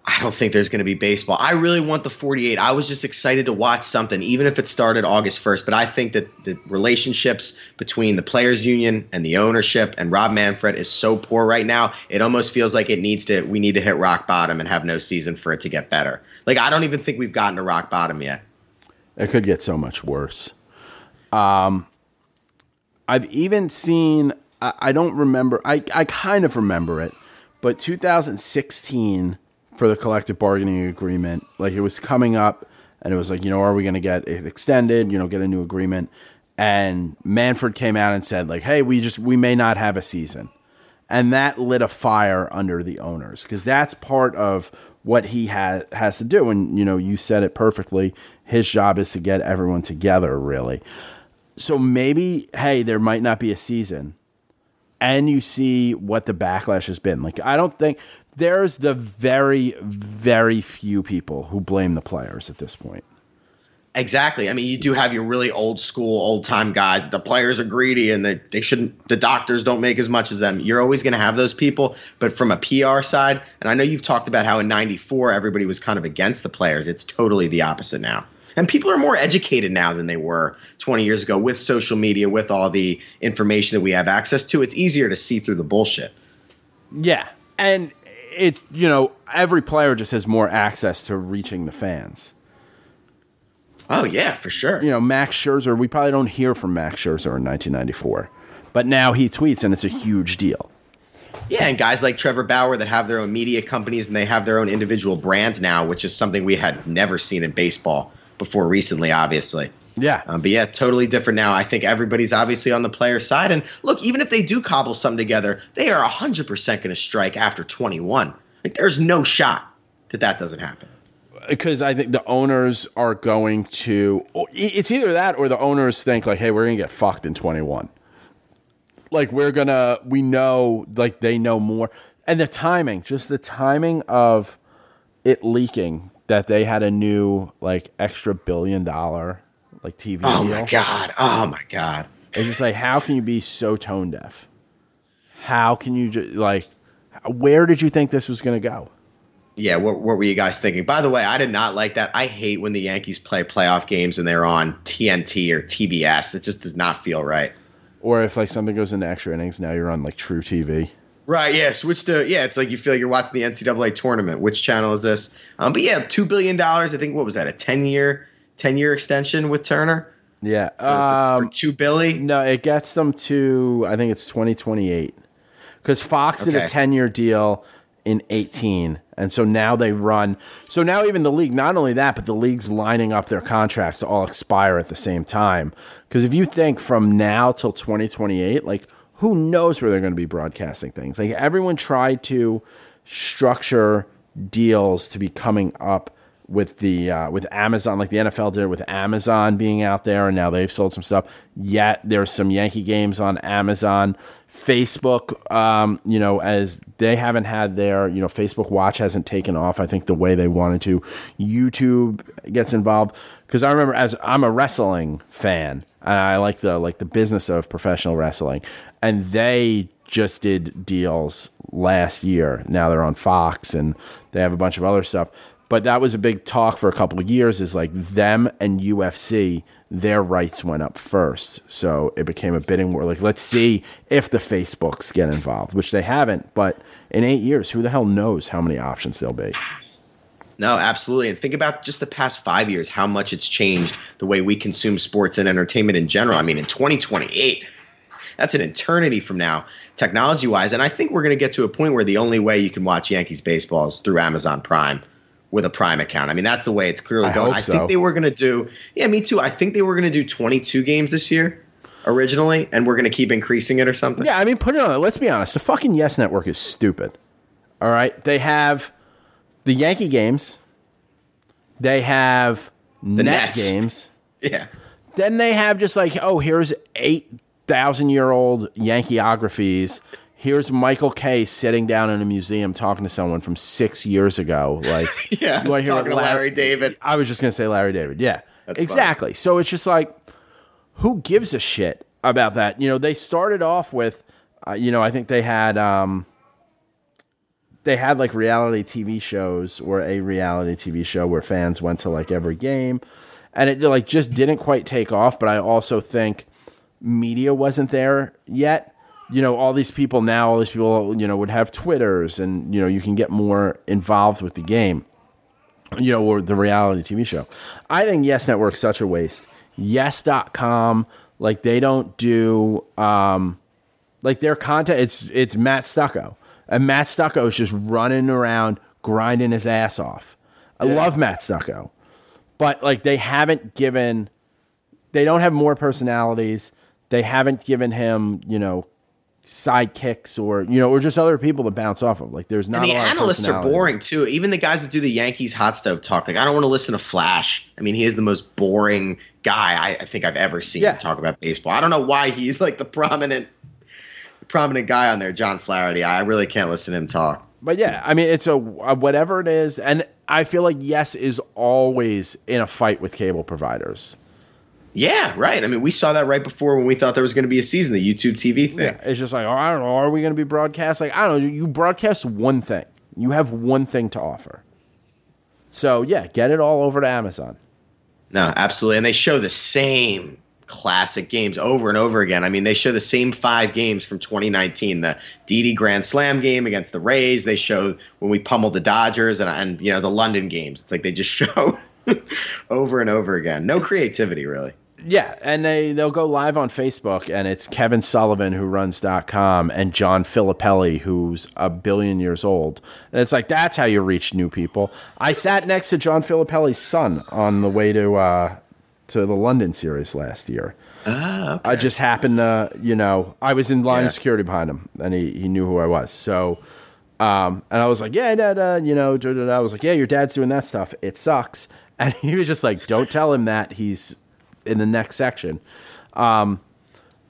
I don't think there's going to be baseball. I really want the 48. I was just excited to watch something, even if it started August 1st. But I think that the relationships between the players' union and the ownership and Rob Manfred is so poor right now. It almost feels like it needs to. We need to hit rock bottom and have no season for it to get better. Like I don't even think we've gotten to rock bottom yet. It could get so much worse. Um, I've even seen. I, I don't remember. I I kind of remember it, but 2016 for the collective bargaining agreement, like it was coming up, and it was like, you know, are we going to get it extended? You know, get a new agreement. And Manfred came out and said, like, hey, we just we may not have a season, and that lit a fire under the owners because that's part of what he ha- has to do. And you know, you said it perfectly. His job is to get everyone together, really. So maybe, hey, there might not be a season, and you see what the backlash has been. Like, I don't think there's the very, very few people who blame the players at this point. Exactly. I mean, you do have your really old school, old time guys. The players are greedy and they, they shouldn't, the doctors don't make as much as them. You're always going to have those people. But from a PR side, and I know you've talked about how in 94 everybody was kind of against the players, it's totally the opposite now. And people are more educated now than they were 20 years ago with social media, with all the information that we have access to. It's easier to see through the bullshit. Yeah. And it, you know, every player just has more access to reaching the fans. Oh, yeah, for sure. You know, Max Scherzer, we probably don't hear from Max Scherzer in 1994, but now he tweets and it's a huge deal. Yeah, and guys like Trevor Bauer that have their own media companies and they have their own individual brands now, which is something we had never seen in baseball before recently, obviously. Yeah. Um, but yeah, totally different now. I think everybody's obviously on the player side. And look, even if they do cobble something together, they are 100% going to strike after 21. Like, there's no shot that that doesn't happen. because I think the owners are going to. It's either that or the owners think like, "Hey, we're gonna get fucked in 21." Like we're gonna, we know, like they know more, and the timing, just the timing of it leaking that they had a new like extra billion dollar like TV Oh deal. my God. Oh my God. It's just like, how can you be so tone deaf? How can you just like, where did you think this was gonna go? Yeah, what, what were you guys thinking? By the way, I did not like that. I hate when the Yankees play playoff games and they're on TNT or TBS. It just does not feel right. Or if like something goes into extra innings, now you're on like truTV. Right, yeah. Switch to yeah. It's like you feel you're watching the NCAA tournament. Which channel is this? Um, but yeah, two billion dollars. I think what was that? A ten year, ten year extension with Turner Yeah. for, for Um, two billy. no, it gets them to I think it's 2028 because Fox did a 10 year deal in 18, and so now they run. So now even the league, not only that, but the league's lining up their contracts to all expire at the same time. Because if you think from now till 2028, like who knows where they're going to be broadcasting things? Like everyone tried to structure deals to be coming up with the uh, with Amazon, like the NFL did with Amazon being out there, and now they've sold some stuff. Yet there's some Yankee games on Amazon, Facebook. Um, you know, as they haven't had their, you know, Facebook Watch hasn't taken off. I think the way they wanted to. YouTube gets involved because I remember as I'm a wrestling fan, and I like the like the business of professional wrestling, and they just did deals last year. Now they're on Fox and they have a bunch of other stuff. But that was a big talk for a couple of years is like them and UFC, their rights went up first. So it became a bidding war. Like, let's see if the Facebooks get involved, which they haven't. But in eight years, who the hell knows how many options there'll be? No, absolutely. And think about just the past five years, how much it's changed the way we consume sports and entertainment in general. I mean, in 2028, that's an eternity from now, technology wise. And I think we're going to get to a point where the only way you can watch Yankees baseball is through Amazon Prime with a Prime account. I mean, that's the way it's clearly I going. I so. think they were going to do. Yeah, me too. I think they were going to do 22 games this year originally, and we're going to keep increasing it or something. Yeah, I mean, put it on. Let's be honest. The fucking Yes Network is stupid. All right, they have the Yankee games. They have net Nets. games. Yeah. Then they have just like, oh, here's eight thousand year old Yankeeographies. Here's Michael Kay sitting down in a museum talking to someone from six years ago. Like, Yeah, you wanna hear talking what to Larry David. I was just gonna say Larry David. Yeah, That's exactly. So it's just like, who gives a shit about that? You know, they started off with, uh, you know, I think they had, um, they had like reality TV shows or a reality TV show where fans went to like every game, and it like just didn't quite take off. But I also think media wasn't there yet. You know, all these people now, all these people, you know, would have Twitters, and you know, you can get more involved with the game you know, or the reality TV show. I think Yes Network's such a waste. Yes.com, like they don't do um like their content it's it's Matt Stucco. And Matt Stucco is just running around grinding his ass off. I love Matt Stucco. But like they haven't given they don't have more personalities. They haven't given him, you know, sidekicks or you know, or just other people to bounce off of. Like there's not And the a lot of analysts are boring too. Even the guys that do the Yankees hot stove talk, like I don't want to listen to Flash. I mean, he is the most boring guy I, I think I've ever seen Yeah. talk about baseball. I don't know why he's like the prominent, prominent guy on there, John Flaherty. I really can't listen to him talk. But yeah, I mean, it's a whatever it is, and I feel like yes is always in a fight with cable providers. Yeah, right. I mean, we saw that right before when we thought there was going to be a season, the YouTube TV thing. Yeah, it's just like oh, I don't know, are we going to be broadcast? Like I don't know, you broadcast one thing, you have one thing to offer. So yeah, get it all over to Amazon. No, absolutely. And they show the same classic games over and over again. I mean, they show the same five games from 2019. The Didi Grand Slam game against the Rays. They show when we pummeled the Dodgers and, and you know, the London games. It's like they just show over and over again. No creativity, really. Yeah, and they they'll go live on Facebook, and it's Kevin Sullivan who runs .com and John Filippelli who's a billion years old, and it's like that's how you reach new people. I sat next to John Filippelli's son on the way to uh, to the London series last year. Ah, okay. I just happened to, you know, I was in line Yeah. of security behind him, and he, he knew who I was. So, um, and I was like, yeah, dad, uh, you know, da, da, da. I was like, yeah, your dad's doing that stuff. It sucks. And he was just like, don't tell him that he's in the next section. Um,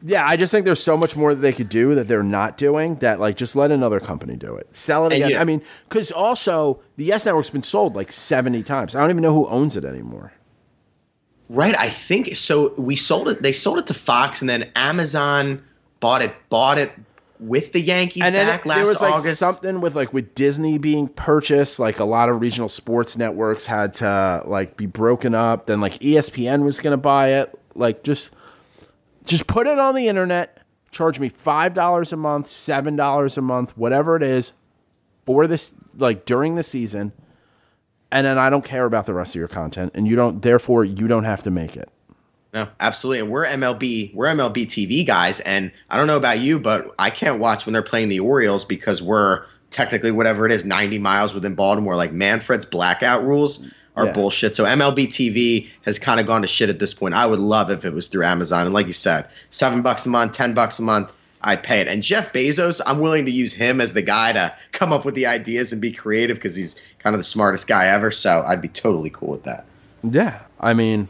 yeah, I just think there's so much more that they could do that they're not doing. That like, just let another company do it. Sell it again. yeah. I mean, because also the Yes Network's been sold like 70 times. I don't even know who owns it anymore. Right. I think so. We sold it. They sold it to Fox, and then Amazon bought it. Bought it with the Yankees and then back last there was like August. something with like with Disney being purchased, like a lot of regional sports networks had to like be broken up. Then like ESPN was going to buy it. Like just just put it on the internet. Charge me five dollars a month, seven dollars a month, whatever it is, for this like during the season, and then I don't care about the rest of your content, and you don't. Therefore, you don't have to make it. No, absolutely. And we're MLB, we're MLB TV guys, and I don't know about you, but I can't watch when they're playing the Orioles because we're technically whatever it is, 90 miles within Baltimore. Like Manfred's blackout rules are Yeah. bullshit. So MLB TV has kind of gone to shit at this point. I would love if it was through Amazon. And like you said, seven bucks a month, ten bucks a month, I'd pay it. And Jeff Bezos, I'm willing to use him as the guy to come up with the ideas and be creative because he's kind of the smartest guy ever. So I'd be totally cool with that. Yeah, I mean,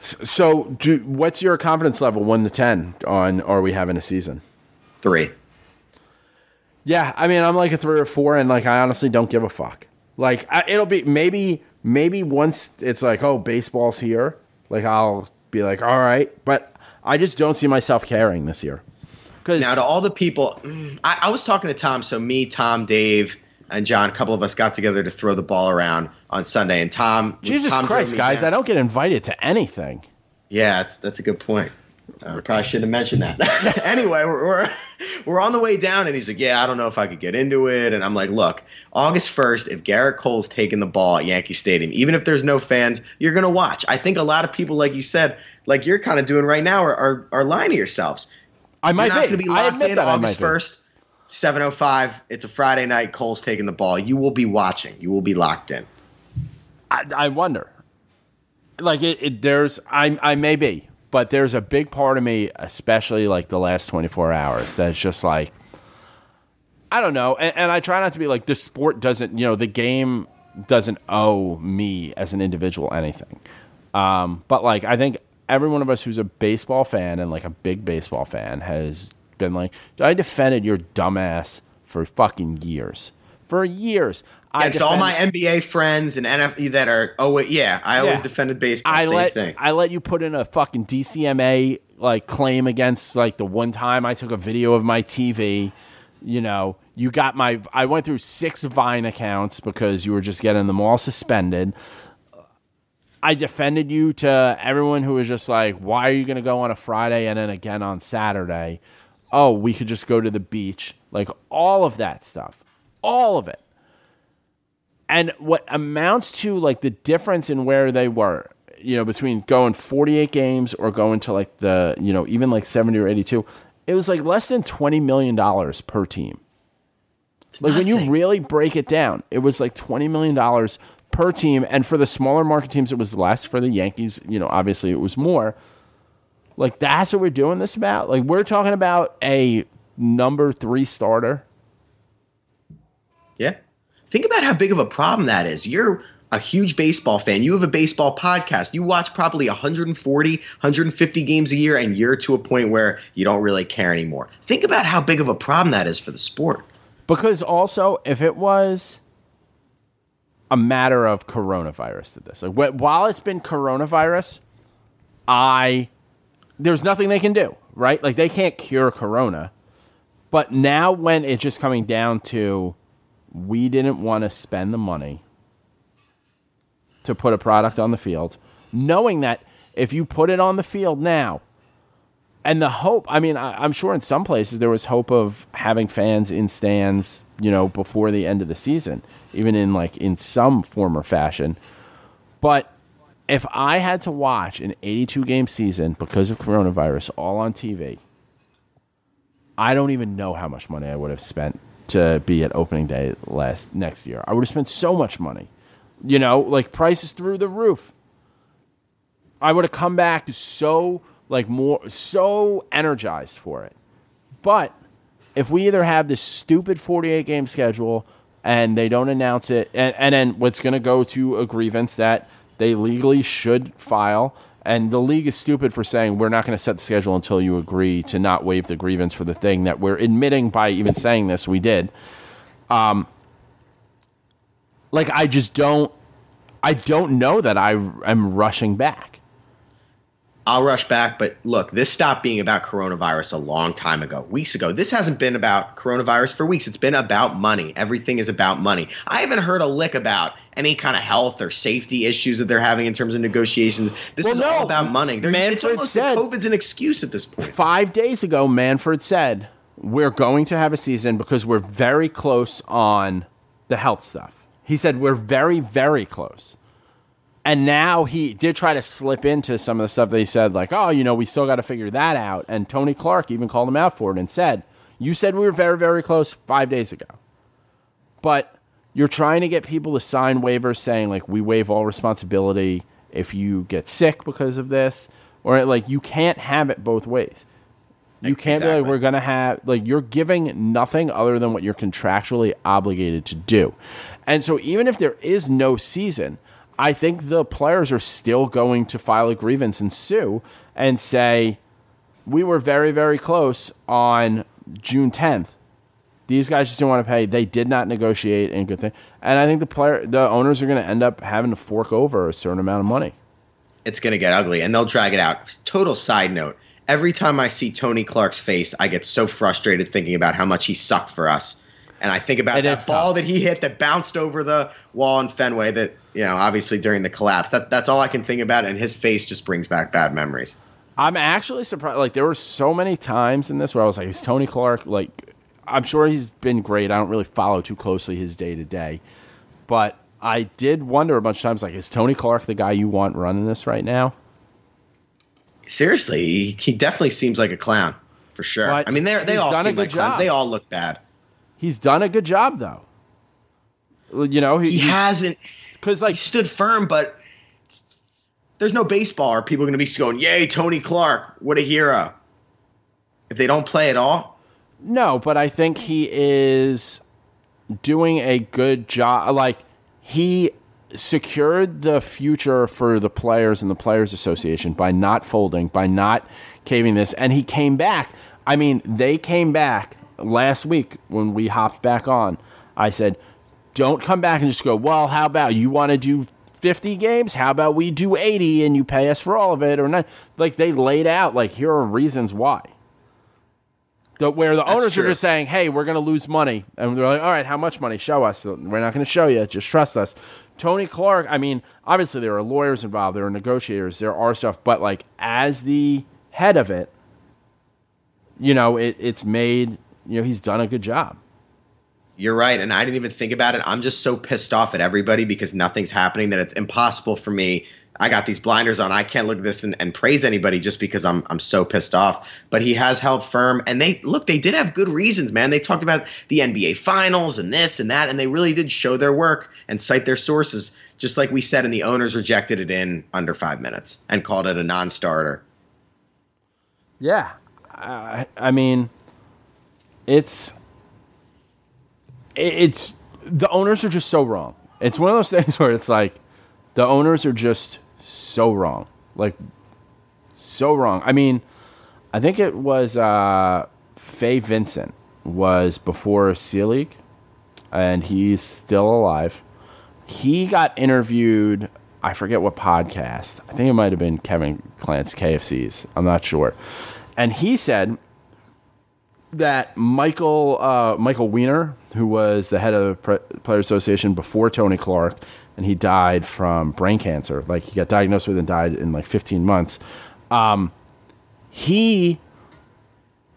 so do, what's your confidence level, one to ten, on are we having a season? Three. Yeah, I mean, I'm like a three or four, and like I honestly don't give a fuck. Like I, it'll be maybe maybe once it's like oh baseball's here, like I'll be like all right, but I just don't see myself caring this year. Because Now, to all the people, mm, I, I was talking to Tom. So me, Tom, Dave, and John, a couple of us got together to throw the ball around on Sunday. And Tom, Jesus Tom Christ, guys, down- I don't get invited to anything. Yeah, that's, that's a good point. I probably shouldn't have mentioned that. anyway, we're, we're we're on the way down, and he's like, "Yeah, I don't know if I could get into it." And I'm like, "Look, August 1st, if Gerrit Cole's taking the ball at Yankee Stadium, even if there's no fans, you're gonna watch." I think a lot of people, like you said, like you're kind of doing right now, are are, are lying to yourselves. I might You're not be. to be I admit in that August might be. first. 7:05. It's a Friday night. Cole's taking the ball. You will be watching. You will be locked in. I, I wonder. Like it, it, there's I I may be, but there's a big part of me, especially like the last 24 hours, that's just like I don't know, and, and I try not to be like the sport doesn't, you know, the game doesn't owe me as an individual anything. Um, but like I think every one of us who's a baseball fan and like a big baseball fan has been like, I defended your dumbass for fucking years. For years. I Against all my NBA friends and NFE that are oh wait, yeah, I always Yeah. defended baseball. I let thing. I let you put in a fucking DCMA like claim against like the one time I took a video of my TV. You know, you got my. I went through six Vine accounts because you were just getting them all suspended. I defended you to everyone who was just like, "Why are you going to go on a Friday and then again on Saturday?" Oh, we could just go to the beach. Like all of that stuff, all of it. And what amounts to like the difference in where they were you know between going 48 games or going to like the you know even like 70 or 82 it was like less than 20 million dollars per team. Like when you really break it down it was like 20 million dollars per team and for the smaller market teams it was less. For the yankees you know obviously it was more like that's what we're doing this about like we're talking about a number three starter Yeah. Think about how big of a problem that is. You're a huge baseball fan. You have a baseball podcast. You watch probably 140, 150 games a year, and you're to a point where you don't really care anymore. Think about how big of a problem that is for the sport. Because also, if it was a matter of coronavirus to this, like while it's been coronavirus, I there's nothing they can do, right? Like they can't cure corona. But now when it's just coming down to we didn't want to spend the money to put a product on the field, knowing that if you put it on the field now, and the hope i mean I, i'm sure in some places there was hope of having fans in stands you know before the end of the season even in like in some form or fashion but if i had to watch an 82 game season because of coronavirus all on tv i don't even know how much money i would have spent to be at opening day last next year. I would have spent so much money. You know like prices through the roof. I would have come back so like more so energized for it. But if we either have this stupid 48 game schedule and they don't announce it, and, and then what's going to go to a grievance that they legally should file, and the league is stupid for saying we're not going to set the schedule until you agree to not waive the grievance for the thing that we're admitting by even saying this we did. Um, like I just don't, I don't know that I am rushing back. I'll rush back, but look, this stopped being about coronavirus a long time ago, weeks ago. This hasn't been about coronavirus for weeks. It's been about money. Everything is about money. I haven't heard a lick about any kind of health or safety issues that they're having in terms of negotiations. This Well, is no, all about money. There's, it's Manfred said- like COVID's an excuse at this point. Five days ago, Manfred said, We're going to have a season because we're very close on the health stuff. He said, We're very, very close. And now he did try to slip into some of the stuff that he said, like, oh, you know, we still got to figure that out. And Tony Clark even called him out for it and said, You said we were very, very close five days ago. But you're trying to get people to sign waivers saying, like, we waive all responsibility if you get sick because of this. Or, like, you can't have it both ways. You can't be like, we're going to have, like, you're giving nothing other than what you're contractually obligated to do. And so, even if there is no season, I think the players are still going to file a grievance and sue and say, we were very, very close on June 10th. These guys just didn't want to pay. They did not negotiate and good thing. And I think the player, the owners are going to end up having to fork over a certain amount of money. it's going to get ugly and they'll drag it out. Total side note every time I see Tony Clark's face, I get so frustrated thinking about how much he sucked for us. And I think about It that ball tough. that he hit that bounced over the wall in Fenway that, you know, obviously during the collapse. That, that's all I can think about. And his face just brings back bad memories. I'm actually surprised. Like there were so many times in this where I was like, "Is Tony Clark like?" I'm sure he's been great. I don't really follow too closely his day to day, but I did wonder a bunch of times, like, is Tony Clark the guy you want running this right now? Seriously, he, he definitely seems like a clown for sure. But I mean, they they all done seem like good clowns. They all look bad. he's done a good job though. You know, He hasn't. Because like He stood firm, but there's no baseball. Are people going to be going, "Yay, Tony Clark! What a hero!" If they don't play at all, No, but I think he is doing a good job. Like he secured the future for the players and the players association by not folding, by not caving this, and he came back. I mean, they came back last week when we hopped back on. I said, "Don't come back and just go. Well, how about you want to do?" 50 games how about we do 80 and you pay us for all of it or not like they laid out like here are reasons why the, where the owners are just saying, "Hey, we're going to lose money," and they're like, "All right, how much money? Show us. We're not going to show you. Just trust us." Tony Clark. I mean, obviously there are lawyers involved, there are negotiators, there are stuff, but like as the head of it, you know, it, it's made. You know, he's done a good job. You're right, and I didn't even think about it. I'm just so pissed off at everybody because nothing's happening that it's impossible for me. I got these blinders on. I can't look at this and, and praise anybody just because I'm I'm so pissed off. But he has held firm, and they look. They did have good reasons, man. They talked about the NBA Finals and this and that, and they really did show their work and cite their sources. Just like we said, and the owners rejected it in under five minutes and called it a non-starter. Yeah, I, I mean, it's it- it's the owners are just so wrong. It's one of those things where it's like the owners are just so wrong, like so wrong. I mean, I think it was uh, Fay Vincent was before Selig, and he's still alive. He got interviewed. I forget what podcast. I think it might have been Kevin Clancy KFC's. I'm not sure. And he said that Michael uh, Michael Weiner, who was the head of the Pre- Player Association before Tony Clark, and he died from brain cancer. Like he got diagnosed with and died in like 15 months. Um, he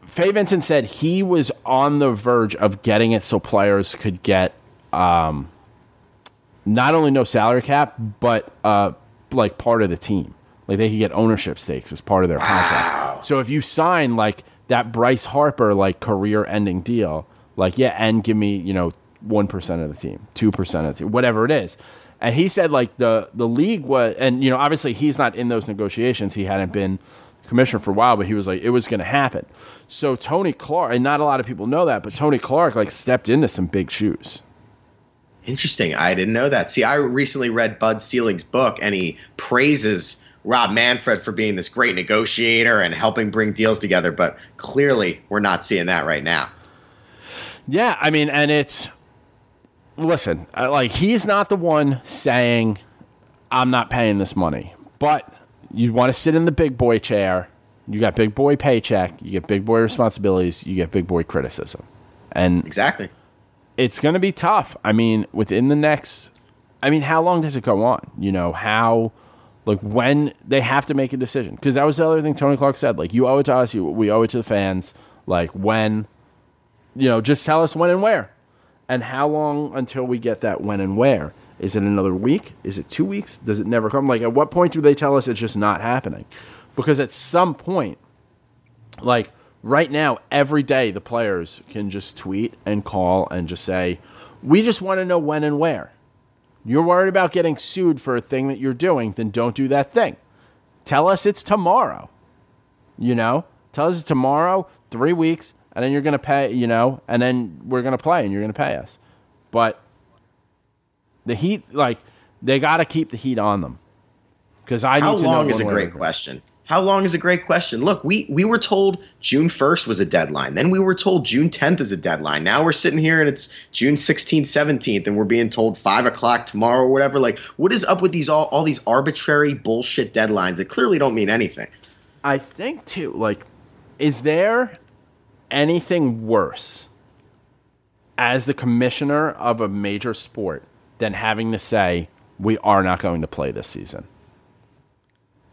Fay Vincent said he was on the verge of getting it so players could get um, not only no salary cap, but uh, like part of the team. Like they could get ownership stakes as part of their contract. So if you sign like that Bryce Harper like career ending deal, like yeah, and give me you know one percent of the team, two percent of the team, whatever it is. And he said like the the league was, and you know obviously he's not in those negotiations. He hadn't been commissioner for a while, but he was like it was going to happen. So Tony Clark, and not a lot of people know that, but Tony Clark like stepped into some big shoes. Interesting. I didn't know that. See, I recently read Bud Selig's book, and he praises Rob Manfred for being this great negotiator and helping bring deals together. But clearly, we're not seeing that right now. Yeah, I mean, and it's listen, like he's not the one saying I'm not paying this money, but you want to sit in the big boy chair. You got big boy paycheck, you get big boy responsibilities, you get big boy criticism, and Exactly. it's going to be tough. I mean, within the next, I mean, how long does it go on? You know, how, like, when they have to make a decision? Because that was the other thing Tony Clark said. Like, you owe it to us, you, we owe it to the fans. Like, when, you know, just tell us when and where. And how long until we get that when and where? Is it another week? Is it two weeks? Does it never come? Like, at what point do they tell us it's just not happening? Because at some point, like right now, every day the players can just tweet and call and just say, "We just want to know when and where." You're worried about getting sued for a thing that you're doing, then don't do that thing. Tell us it's tomorrow. You know, tell us it's tomorrow, three weeks, and then you're gonna pay. You know, and then we're gonna play, and you're gonna pay us. But the heat, like, they got to keep the heat on them because I need How to know. long is a great question. How long is a great question? Look, we we were told June 1st was a deadline. Then we were told June 10th is a deadline. Now we're sitting here and it's June 16th, 17th, and we're being told five o'clock tomorrow or whatever. Like, what is up with these all all these arbitrary bullshit deadlines that clearly don't mean anything? I think too, like, is there anything worse as the commissioner of a major sport than having to say we are not going to play this season?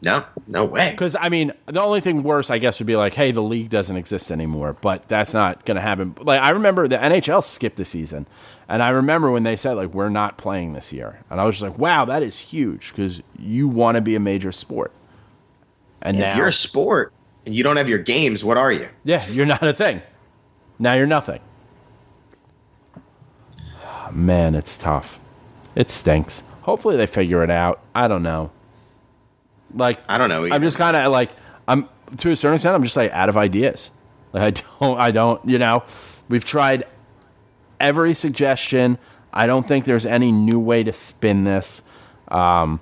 No, no way. Because I mean, the only thing worse, I guess, would be like, hey, the league doesn't exist anymore. But that's not going to happen. Like I remember the NHL skipped the season, and I remember when they said like we're not playing this year, and I was just like, wow, that is huge because you want to be a major sport. And If now you're a sport and you don't have your games, what are you? Yeah, you're not a thing. Now you're nothing. man, it's tough. It stinks. Hopefully they figure it out. I don't know. Like I don't know. I'm just kind of like I'm to a certain extent. I'm just like out of ideas. Like I don't. I don't. You know, we've tried every suggestion. I don't think there's any new way to spin this. Um,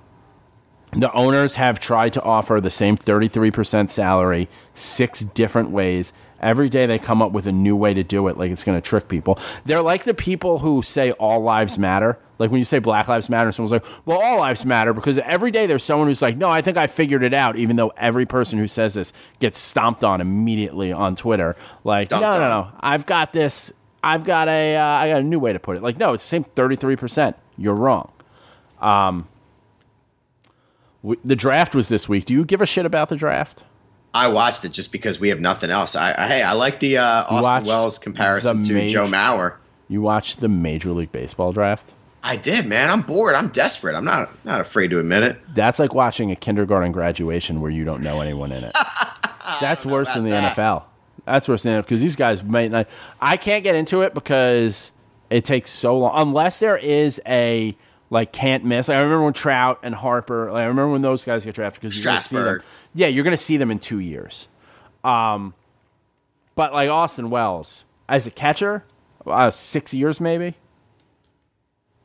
the owners have tried to offer the same 33% salary six different ways. Every day they come up with a new way to do it, like it's going to trick people. They're like the people who say all lives matter. Like when you say Black Lives Matter, someone's like, well, all lives matter because every day there's someone who's like, no, I think I figured it out, even though every person who says this gets stomped on immediately on Twitter. Like, Dumped no, no, no, I've got this. I've got a, uh, I got a new way to put it. Like, no, it's the same 33%. You're wrong. Um, the draft was this week. Do you give a shit about the draft? I watched it just because we have nothing else. I, I hey, I like the uh, Austin Wells comparison to Mage? Joe Mauer. You watched the Major League Baseball draft? I did, man. I'm bored. I'm desperate. I'm not not afraid to admit it. That's like watching a kindergarten graduation where you don't know anyone in it. That's worse than the that. NFL. That's worse than because these guys might not. I can't get into it because it takes so long. Unless there is a like can't miss. Like, I remember when Trout and Harper. Like, I remember when those guys get drafted because you're going to see them. Yeah, you're going to see them in two years. Um, but like Austin Wells as a catcher, uh, six years maybe.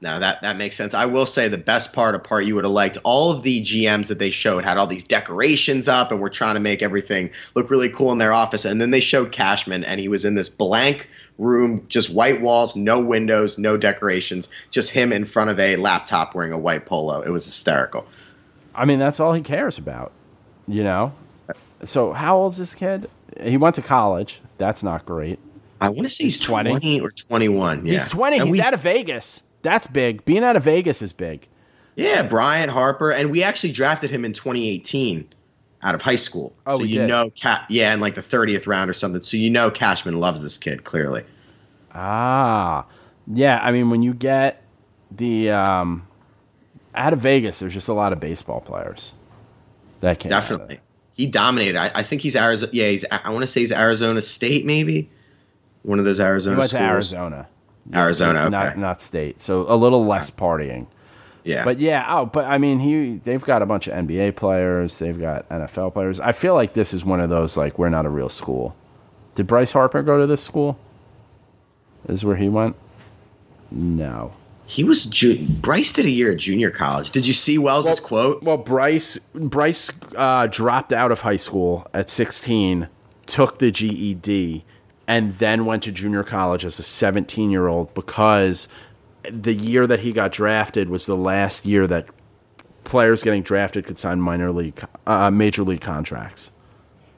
Now that that makes sense. I will say the best part, a part you would have liked, all of the GMs that they showed had all these decorations up, and were trying to make everything look really cool in their office. And then they showed Cashman, and he was in this blank room, just white walls, no windows, no decorations, just him in front of a laptop wearing a white polo. It was hysterical. I mean, that's all he cares about, you know. So how old is this kid? He went to college. That's not great. I want to say he's, He's 20. 20. or 21. Yeah. He's twenty. And He's we- out of Vegas. That's big. Being out of Vegas is big. Yeah, Brian Harper, and we actually drafted him in 2018 out of high school. Oh, so you did. know, Ca- yeah, in like the 30th round or something. So you know, Cashman loves this kid clearly. Ah, yeah. I mean, when you get the um, out of Vegas, there's just a lot of baseball players. That can Definitely, he dominated. I, I think he's Arizona. Yeah, he's. I want to say he's Arizona State, maybe one of those He Arizona. went to. Arizona, Arizona. Okay. not not state. So a little less partying. Yeah, But yeah, oh, but I mean, he they've got a bunch of NBA players, they've got NFL players. I feel like this is one of those like we're not a real school. Did Bryce Harper go to this school? Is where he went? No. he was. Ju- Bryce did a year at junior college. Did you see Wells's quote? Well, Bryce Bryce uh, dropped out of high school at 16, took the GED, and then went to junior college as a 17 year old because the year that he got drafted was the last year that players getting drafted could sign minor league, uh, major league contracts.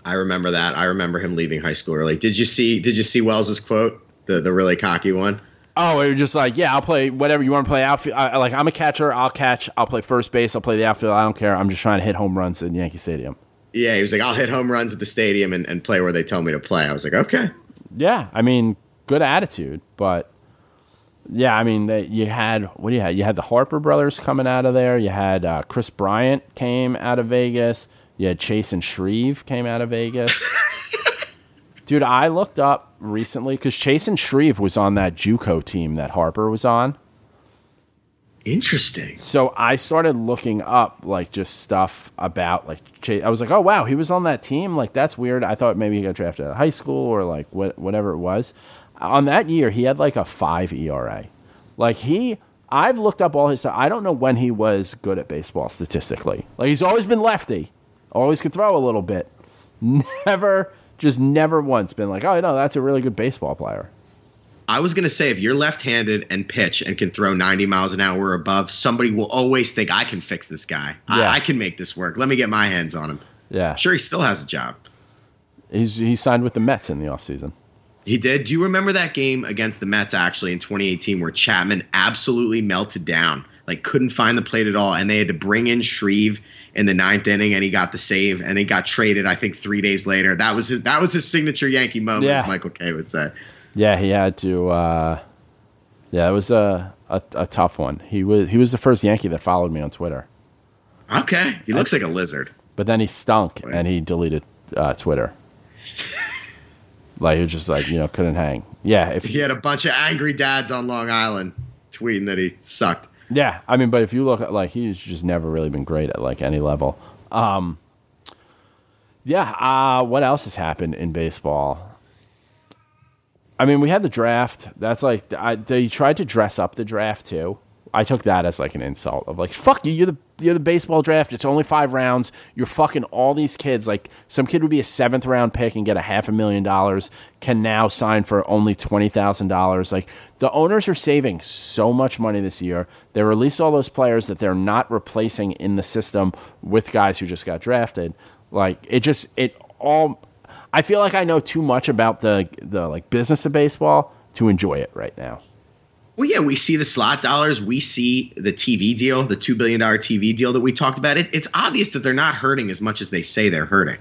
I remember that. I remember him leaving high school early. Did you see? Did you see Wells's quote? The the really cocky one. Oh, it was just like, yeah, I'll play whatever you want to play outfield. I, like I'm a catcher, I'll catch. I'll play first base. I'll play the outfield. I don't care. I'm just trying to hit home runs in Yankee Stadium. Yeah, he was like, I'll hit home runs at the stadium and, and play where they tell me to play. I was like, okay. Yeah, I mean, good attitude, but yeah, I mean, they, you had what do you had? You had the Harper brothers coming out of there. You had uh, Kris Bryant came out of Vegas. You had Chasen Shreve came out of Vegas. Dude, I looked up recently because Chasen Shreve was on that JUCO team that Harper was on. Interesting. So I started looking up like just stuff about like Chase. I was like, oh wow, he was on that team. Like that's weird. I thought maybe he got drafted out of high school or like what, whatever it was. On that year, he had like a five ERA. Like he, I've looked up all his stuff. I don't know when he was good at baseball statistically. Like he's always been lefty, always could throw a little bit. Never, just never once been like, oh no, that's a really good baseball player. I was going to say, if you're left handed and pitch and can throw 90 miles an hour or above, somebody will always think, I can fix this guy. Yeah. I, I can make this work. Let me get my hands on him. Yeah, Sure, he still has a job. He's he signed with the Mets in the offseason. He did. Do you remember that game against the Mets actually in 2018 where Chapman absolutely melted down? Like couldn't find the plate at all, and they had to bring in Shreve in the ninth inning, and he got the save, and he got traded. I think three days later. That was his. That was his signature Yankee moment, Yeah. as Michael Kay would say. Yeah, he had to. Uh, yeah, it was a, a a tough one. He was he was the first Yankee that followed me on Twitter, Okay, he looks like a lizard. but then he stunk and he deleted uh, Twitter. Like he was just like you know couldn't hang. Yeah, if He had a bunch of angry dads on Long Island tweeting that he sucked. Yeah, I mean, but if you look at like he's just never really been great at like any level. Um, yeah. Uh, what else has happened in baseball? I mean, we had the draft. That's like I, they tried to dress up the draft too. I took that as like an insult of like, fuck you, you're the you're the baseball draft. It's only five rounds. You're fucking all these kids. Like some kid would be a seventh round pick and get a half a million dollars, can now sign for only twenty thousand dollars. Like the owners are saving so much money this year. They released all those players that they're not replacing in the system with guys who just got drafted. Like it just it all I feel like I know too much about the the like business of baseball to enjoy it right now. Well, yeah, we see the slot dollars. We see the TV deal, the $2 billion TV deal that we talked about. It, it's obvious that they're not hurting as much as they say they're hurting.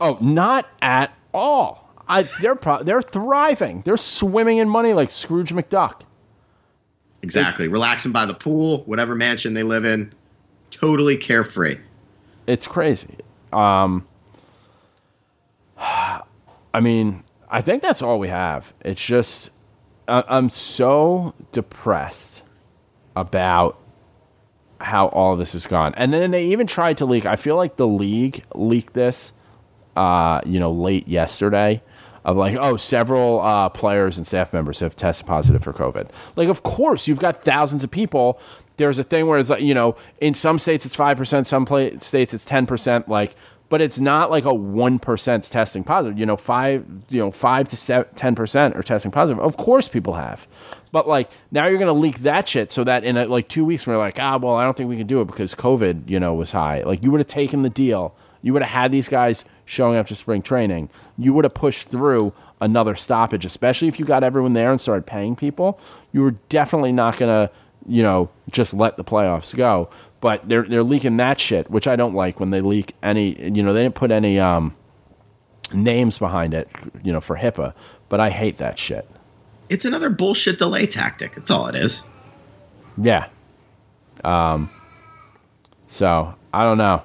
Oh, not at all. I, they're pro- they're thriving. They're swimming in money like Scrooge McDuck. Exactly. Relaxing by the pool, whatever mansion they live in. Totally carefree. It's crazy. Um, I mean, I think that's all we have. It's just I'm so depressed about how all this has gone. And then they even tried to leak. I feel like the league leaked this, uh, you know, late yesterday. Of like, oh, several uh, players and staff members have tested positive for COVID. Like, of course, you've got thousands of people. There's a thing where it's like, you know, in some states it's five percent, some pla states it's ten percent. Like, but it's not like a one percent testing positive. You know, five, you know, five to ten percent are testing positive. Of course, people have, but like now you're gonna leak that shit so that in a, like two weeks we're like, ah, well, I don't think we can do it because COVID, you know, was high. Like you would have taken the deal. You would have had these guys showing up to spring training. You would have pushed through another stoppage, especially if you got everyone there and started paying people. You were definitely not gonna, you know, just let the playoffs go but they're they're leaking that shit, which I don't like when they leak any. You know, they didn't put any um, names behind it, you know, for HIPAA. But I hate that shit. It's another bullshit delay tactic. That's all it is. Yeah. Um. So I don't know.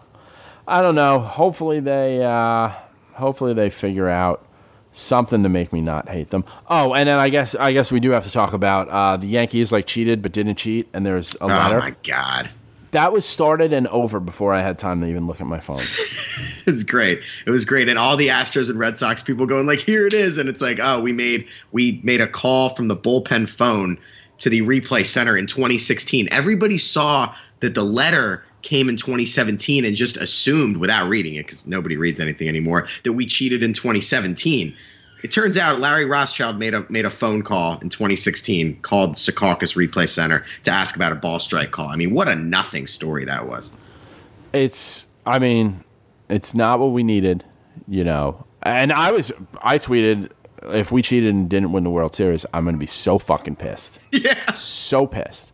I don't know. Hopefully they. Uh, hopefully they figure out something to make me not hate them. Oh, and then I guess I guess we do have to talk about uh, the Yankees like cheated but didn't cheat, and there's a letter. Oh my god. That was started and over before I had time to even look at my phone. it's great. It was great, and all the Astros and Red Sox people going like, "Here it is," and it's like, "Oh, we made we made a call from the bullpen phone to the replay center in 2016." Everybody saw that the letter came in 2017 and just assumed without reading it because nobody reads anything anymore that we cheated in 2017. It turns out Larry Rothschild made a made a phone call in 2016 called the Secaucus Replay Center to ask about a ball strike call. I mean, what a nothing story that was. It's I mean, it's not what we needed, you know. And I was I tweeted if we cheated and didn't win the World Series, I'm going to be so fucking pissed. Yeah. So pissed.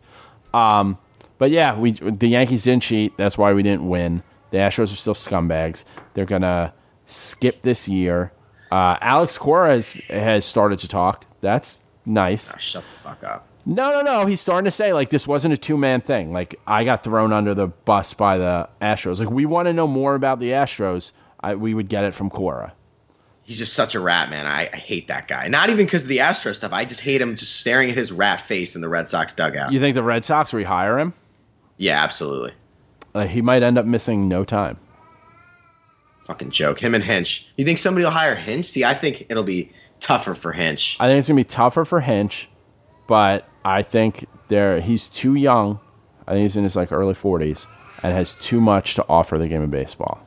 Um but yeah, we the Yankees didn't cheat. That's why we didn't win. The Astros are still scumbags. They're going to skip this year. Uh, Alex Cora has, has started to talk. That's nice. Ah, shut the fuck up. No, no, no. He's starting to say like this wasn't a two man thing. Like I got thrown under the bus by the Astros. Like we want to know more about the Astros. I, we would get it from Cora. He's just such a rat, man. I, I hate that guy. Not even because of the Astro stuff. I just hate him just staring at his rat face in the Red Sox dugout. You think the Red Sox rehire him? Yeah, absolutely. Like he might end up missing no time. Fucking joke. Him and Hinch. You think somebody will hire Hinch? See, I think it'll be tougher for Hinch. I think it's gonna be tougher for Hinch, but I think there he's too young. I think he's in his like early forties and has too much to offer the game of baseball.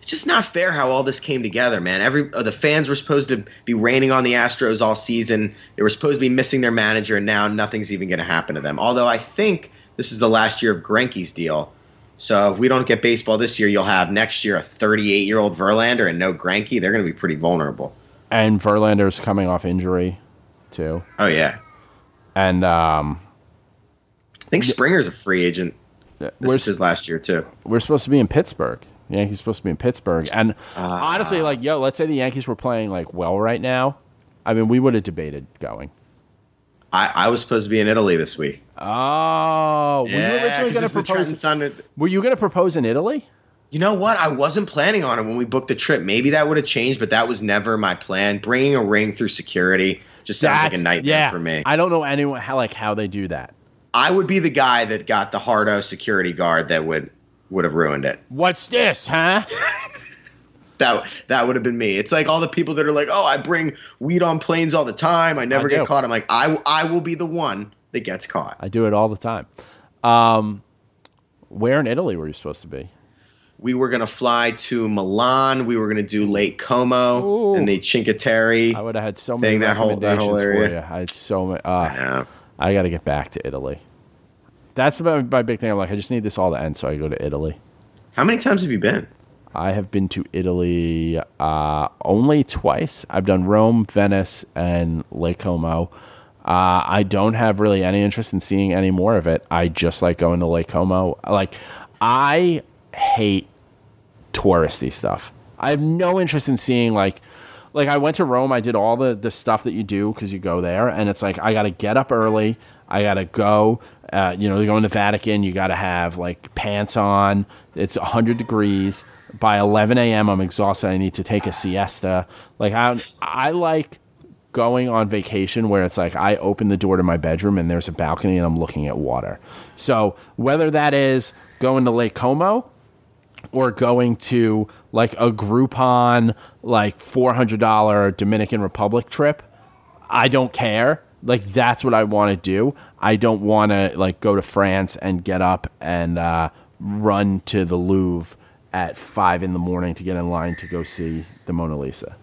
It's just not fair how all this came together, man. Every uh, the fans were supposed to be raining on the Astros all season. They were supposed to be missing their manager, and now nothing's even going to happen to them. Although I think this is the last year of Greinke's deal. So if we don't get baseball this year, you'll have next year a 38 year old Verlander and no Greinke. They're going to be pretty vulnerable. And Verlander's coming off injury, too. Oh yeah, And um, I think Springer's a free agent. This is his last year too. we're supposed to be in Pittsburgh. The Yankees supposed to be in Pittsburgh, and Ah. honestly, like, yo, let's say the Yankees were playing like well right now. I mean, we would have debated going. I, I was supposed to be in Italy this week. Oh, were you originally going to propose? Thunder. Were you going to propose in Italy? You know what? I wasn't planning on it when we booked the trip. Maybe that would have changed, but that was never my plan. Bringing a ring through security just sounds like a nightmare yeah. for me. I don't know anyone how like how they do that. I would be the guy that got the hardo security guard that would would have ruined it. What's this, huh? That that would have been me. It's like all the people that are like, "Oh, I bring weed on planes all the time. I never I get do. caught." I'm like, "I I will be the one that gets caught." I do it all the time. Um, where in Italy were you supposed to be? We were gonna fly to Milan. We were gonna do Lake Como and the Cinque Terre. I would have had so many Thing, that whole- that whole for area. you. I had so many. Uh, Yeah. I got to get back to Italy. That's about my big thing. I'm like, I just need this all to end so I go to Italy. How many times have you been? I have been to Italy uh, only twice. I've done Rome, Venice, and Lake Como. Uh, I don't have really any interest in seeing any more of it. I just like going to Lake Como. Like, I hate touristy stuff. I have no interest in seeing like like I went to Rome, I did all the the stuff that you do cuz you go there and it's like I got to get up early. I got to go uh, you know, you go in the Vatican, you got to have like pants on. It's 100 degrees. By 11 a.m., I'm exhausted. I need to take a siesta. Like I, I like going on vacation where it's like I open the door to my bedroom and there's a balcony and I'm looking at water. So whether that is going to Lake Como or going to like a Groupon like $400 Dominican Republic trip, I don't care. Like that's what I want to do. I don't want to like go to France and get up and uh, run to the Louvre at five in the morning to get in line to go see the Mona Lisa.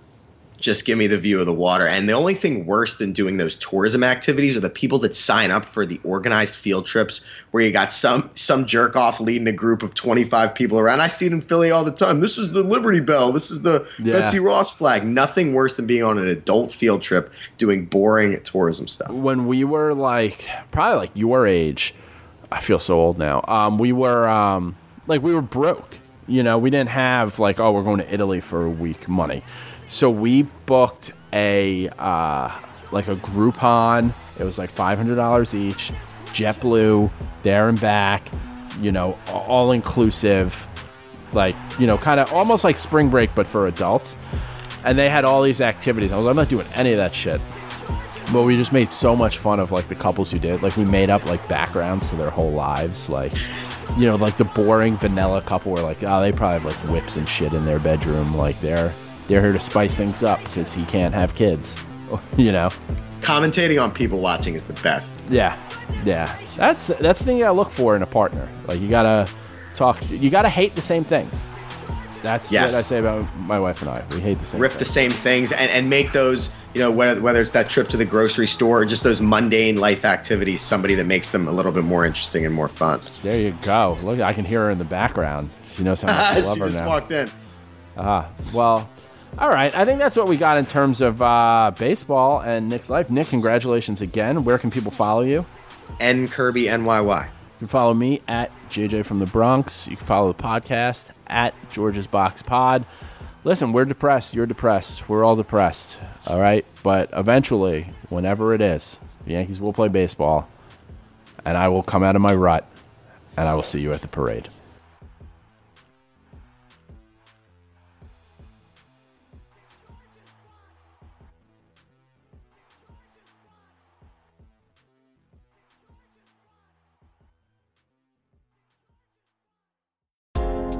Just give me the view of the water. And the only thing worse than doing those tourism activities are the people that sign up for the organized field trips where you got some some jerk off leading a group of 25 people around. I see it in Philly all the time. This is the Liberty Bell. This is the Yeah. Betsy Ross flag. Nothing worse than being on an adult field trip doing boring tourism stuff. when we were like probably like your age i feel so old now. Um, we were um, like we were broke you know? We didn't have like oh we're going to italy for a week money. So we booked a uh, like a groupon. It was like $500 each jetblue there and back you know all inclusive like you know kind of almost like spring break but for adults. And they had all these activities. I was i'm not doing any of that shit but we just made so much fun of like the couples who did. Like we made up like backgrounds to their whole lives. Like, you know, like the boring vanilla couple were like, oh, they probably have like whips and shit in their bedroom. Like they're they're here to spice things up because he can't have kids. you know? Commentating on people watching is the best. Yeah, yeah. That's that's the thing you gotta look for in a partner. Like you gotta talk. You gotta hate the same things. That's Yes. what I say about my wife and I. We hate the same. Rip the things. same things and, and make those, you know, whether, whether it's that trip to the grocery store or just those mundane life activities, somebody that makes them a little bit more interesting and more fun. There you go. Look, I can hear her in the background. She knows how much I love her just now. walked in. Uh, well, all right. I think that's what we got in terms of uh, baseball and Nick's life. Nick, congratulations again. Where can people follow you? N Kirby NYY. You can follow me at JJ from the Bronx. You can follow the podcast at George's Box Pod. Listen, we're depressed. You're depressed. We're all depressed. All right. But eventually, whenever it is, the Yankees will play baseball, and I will come out of my rut, and I will see you at the parade.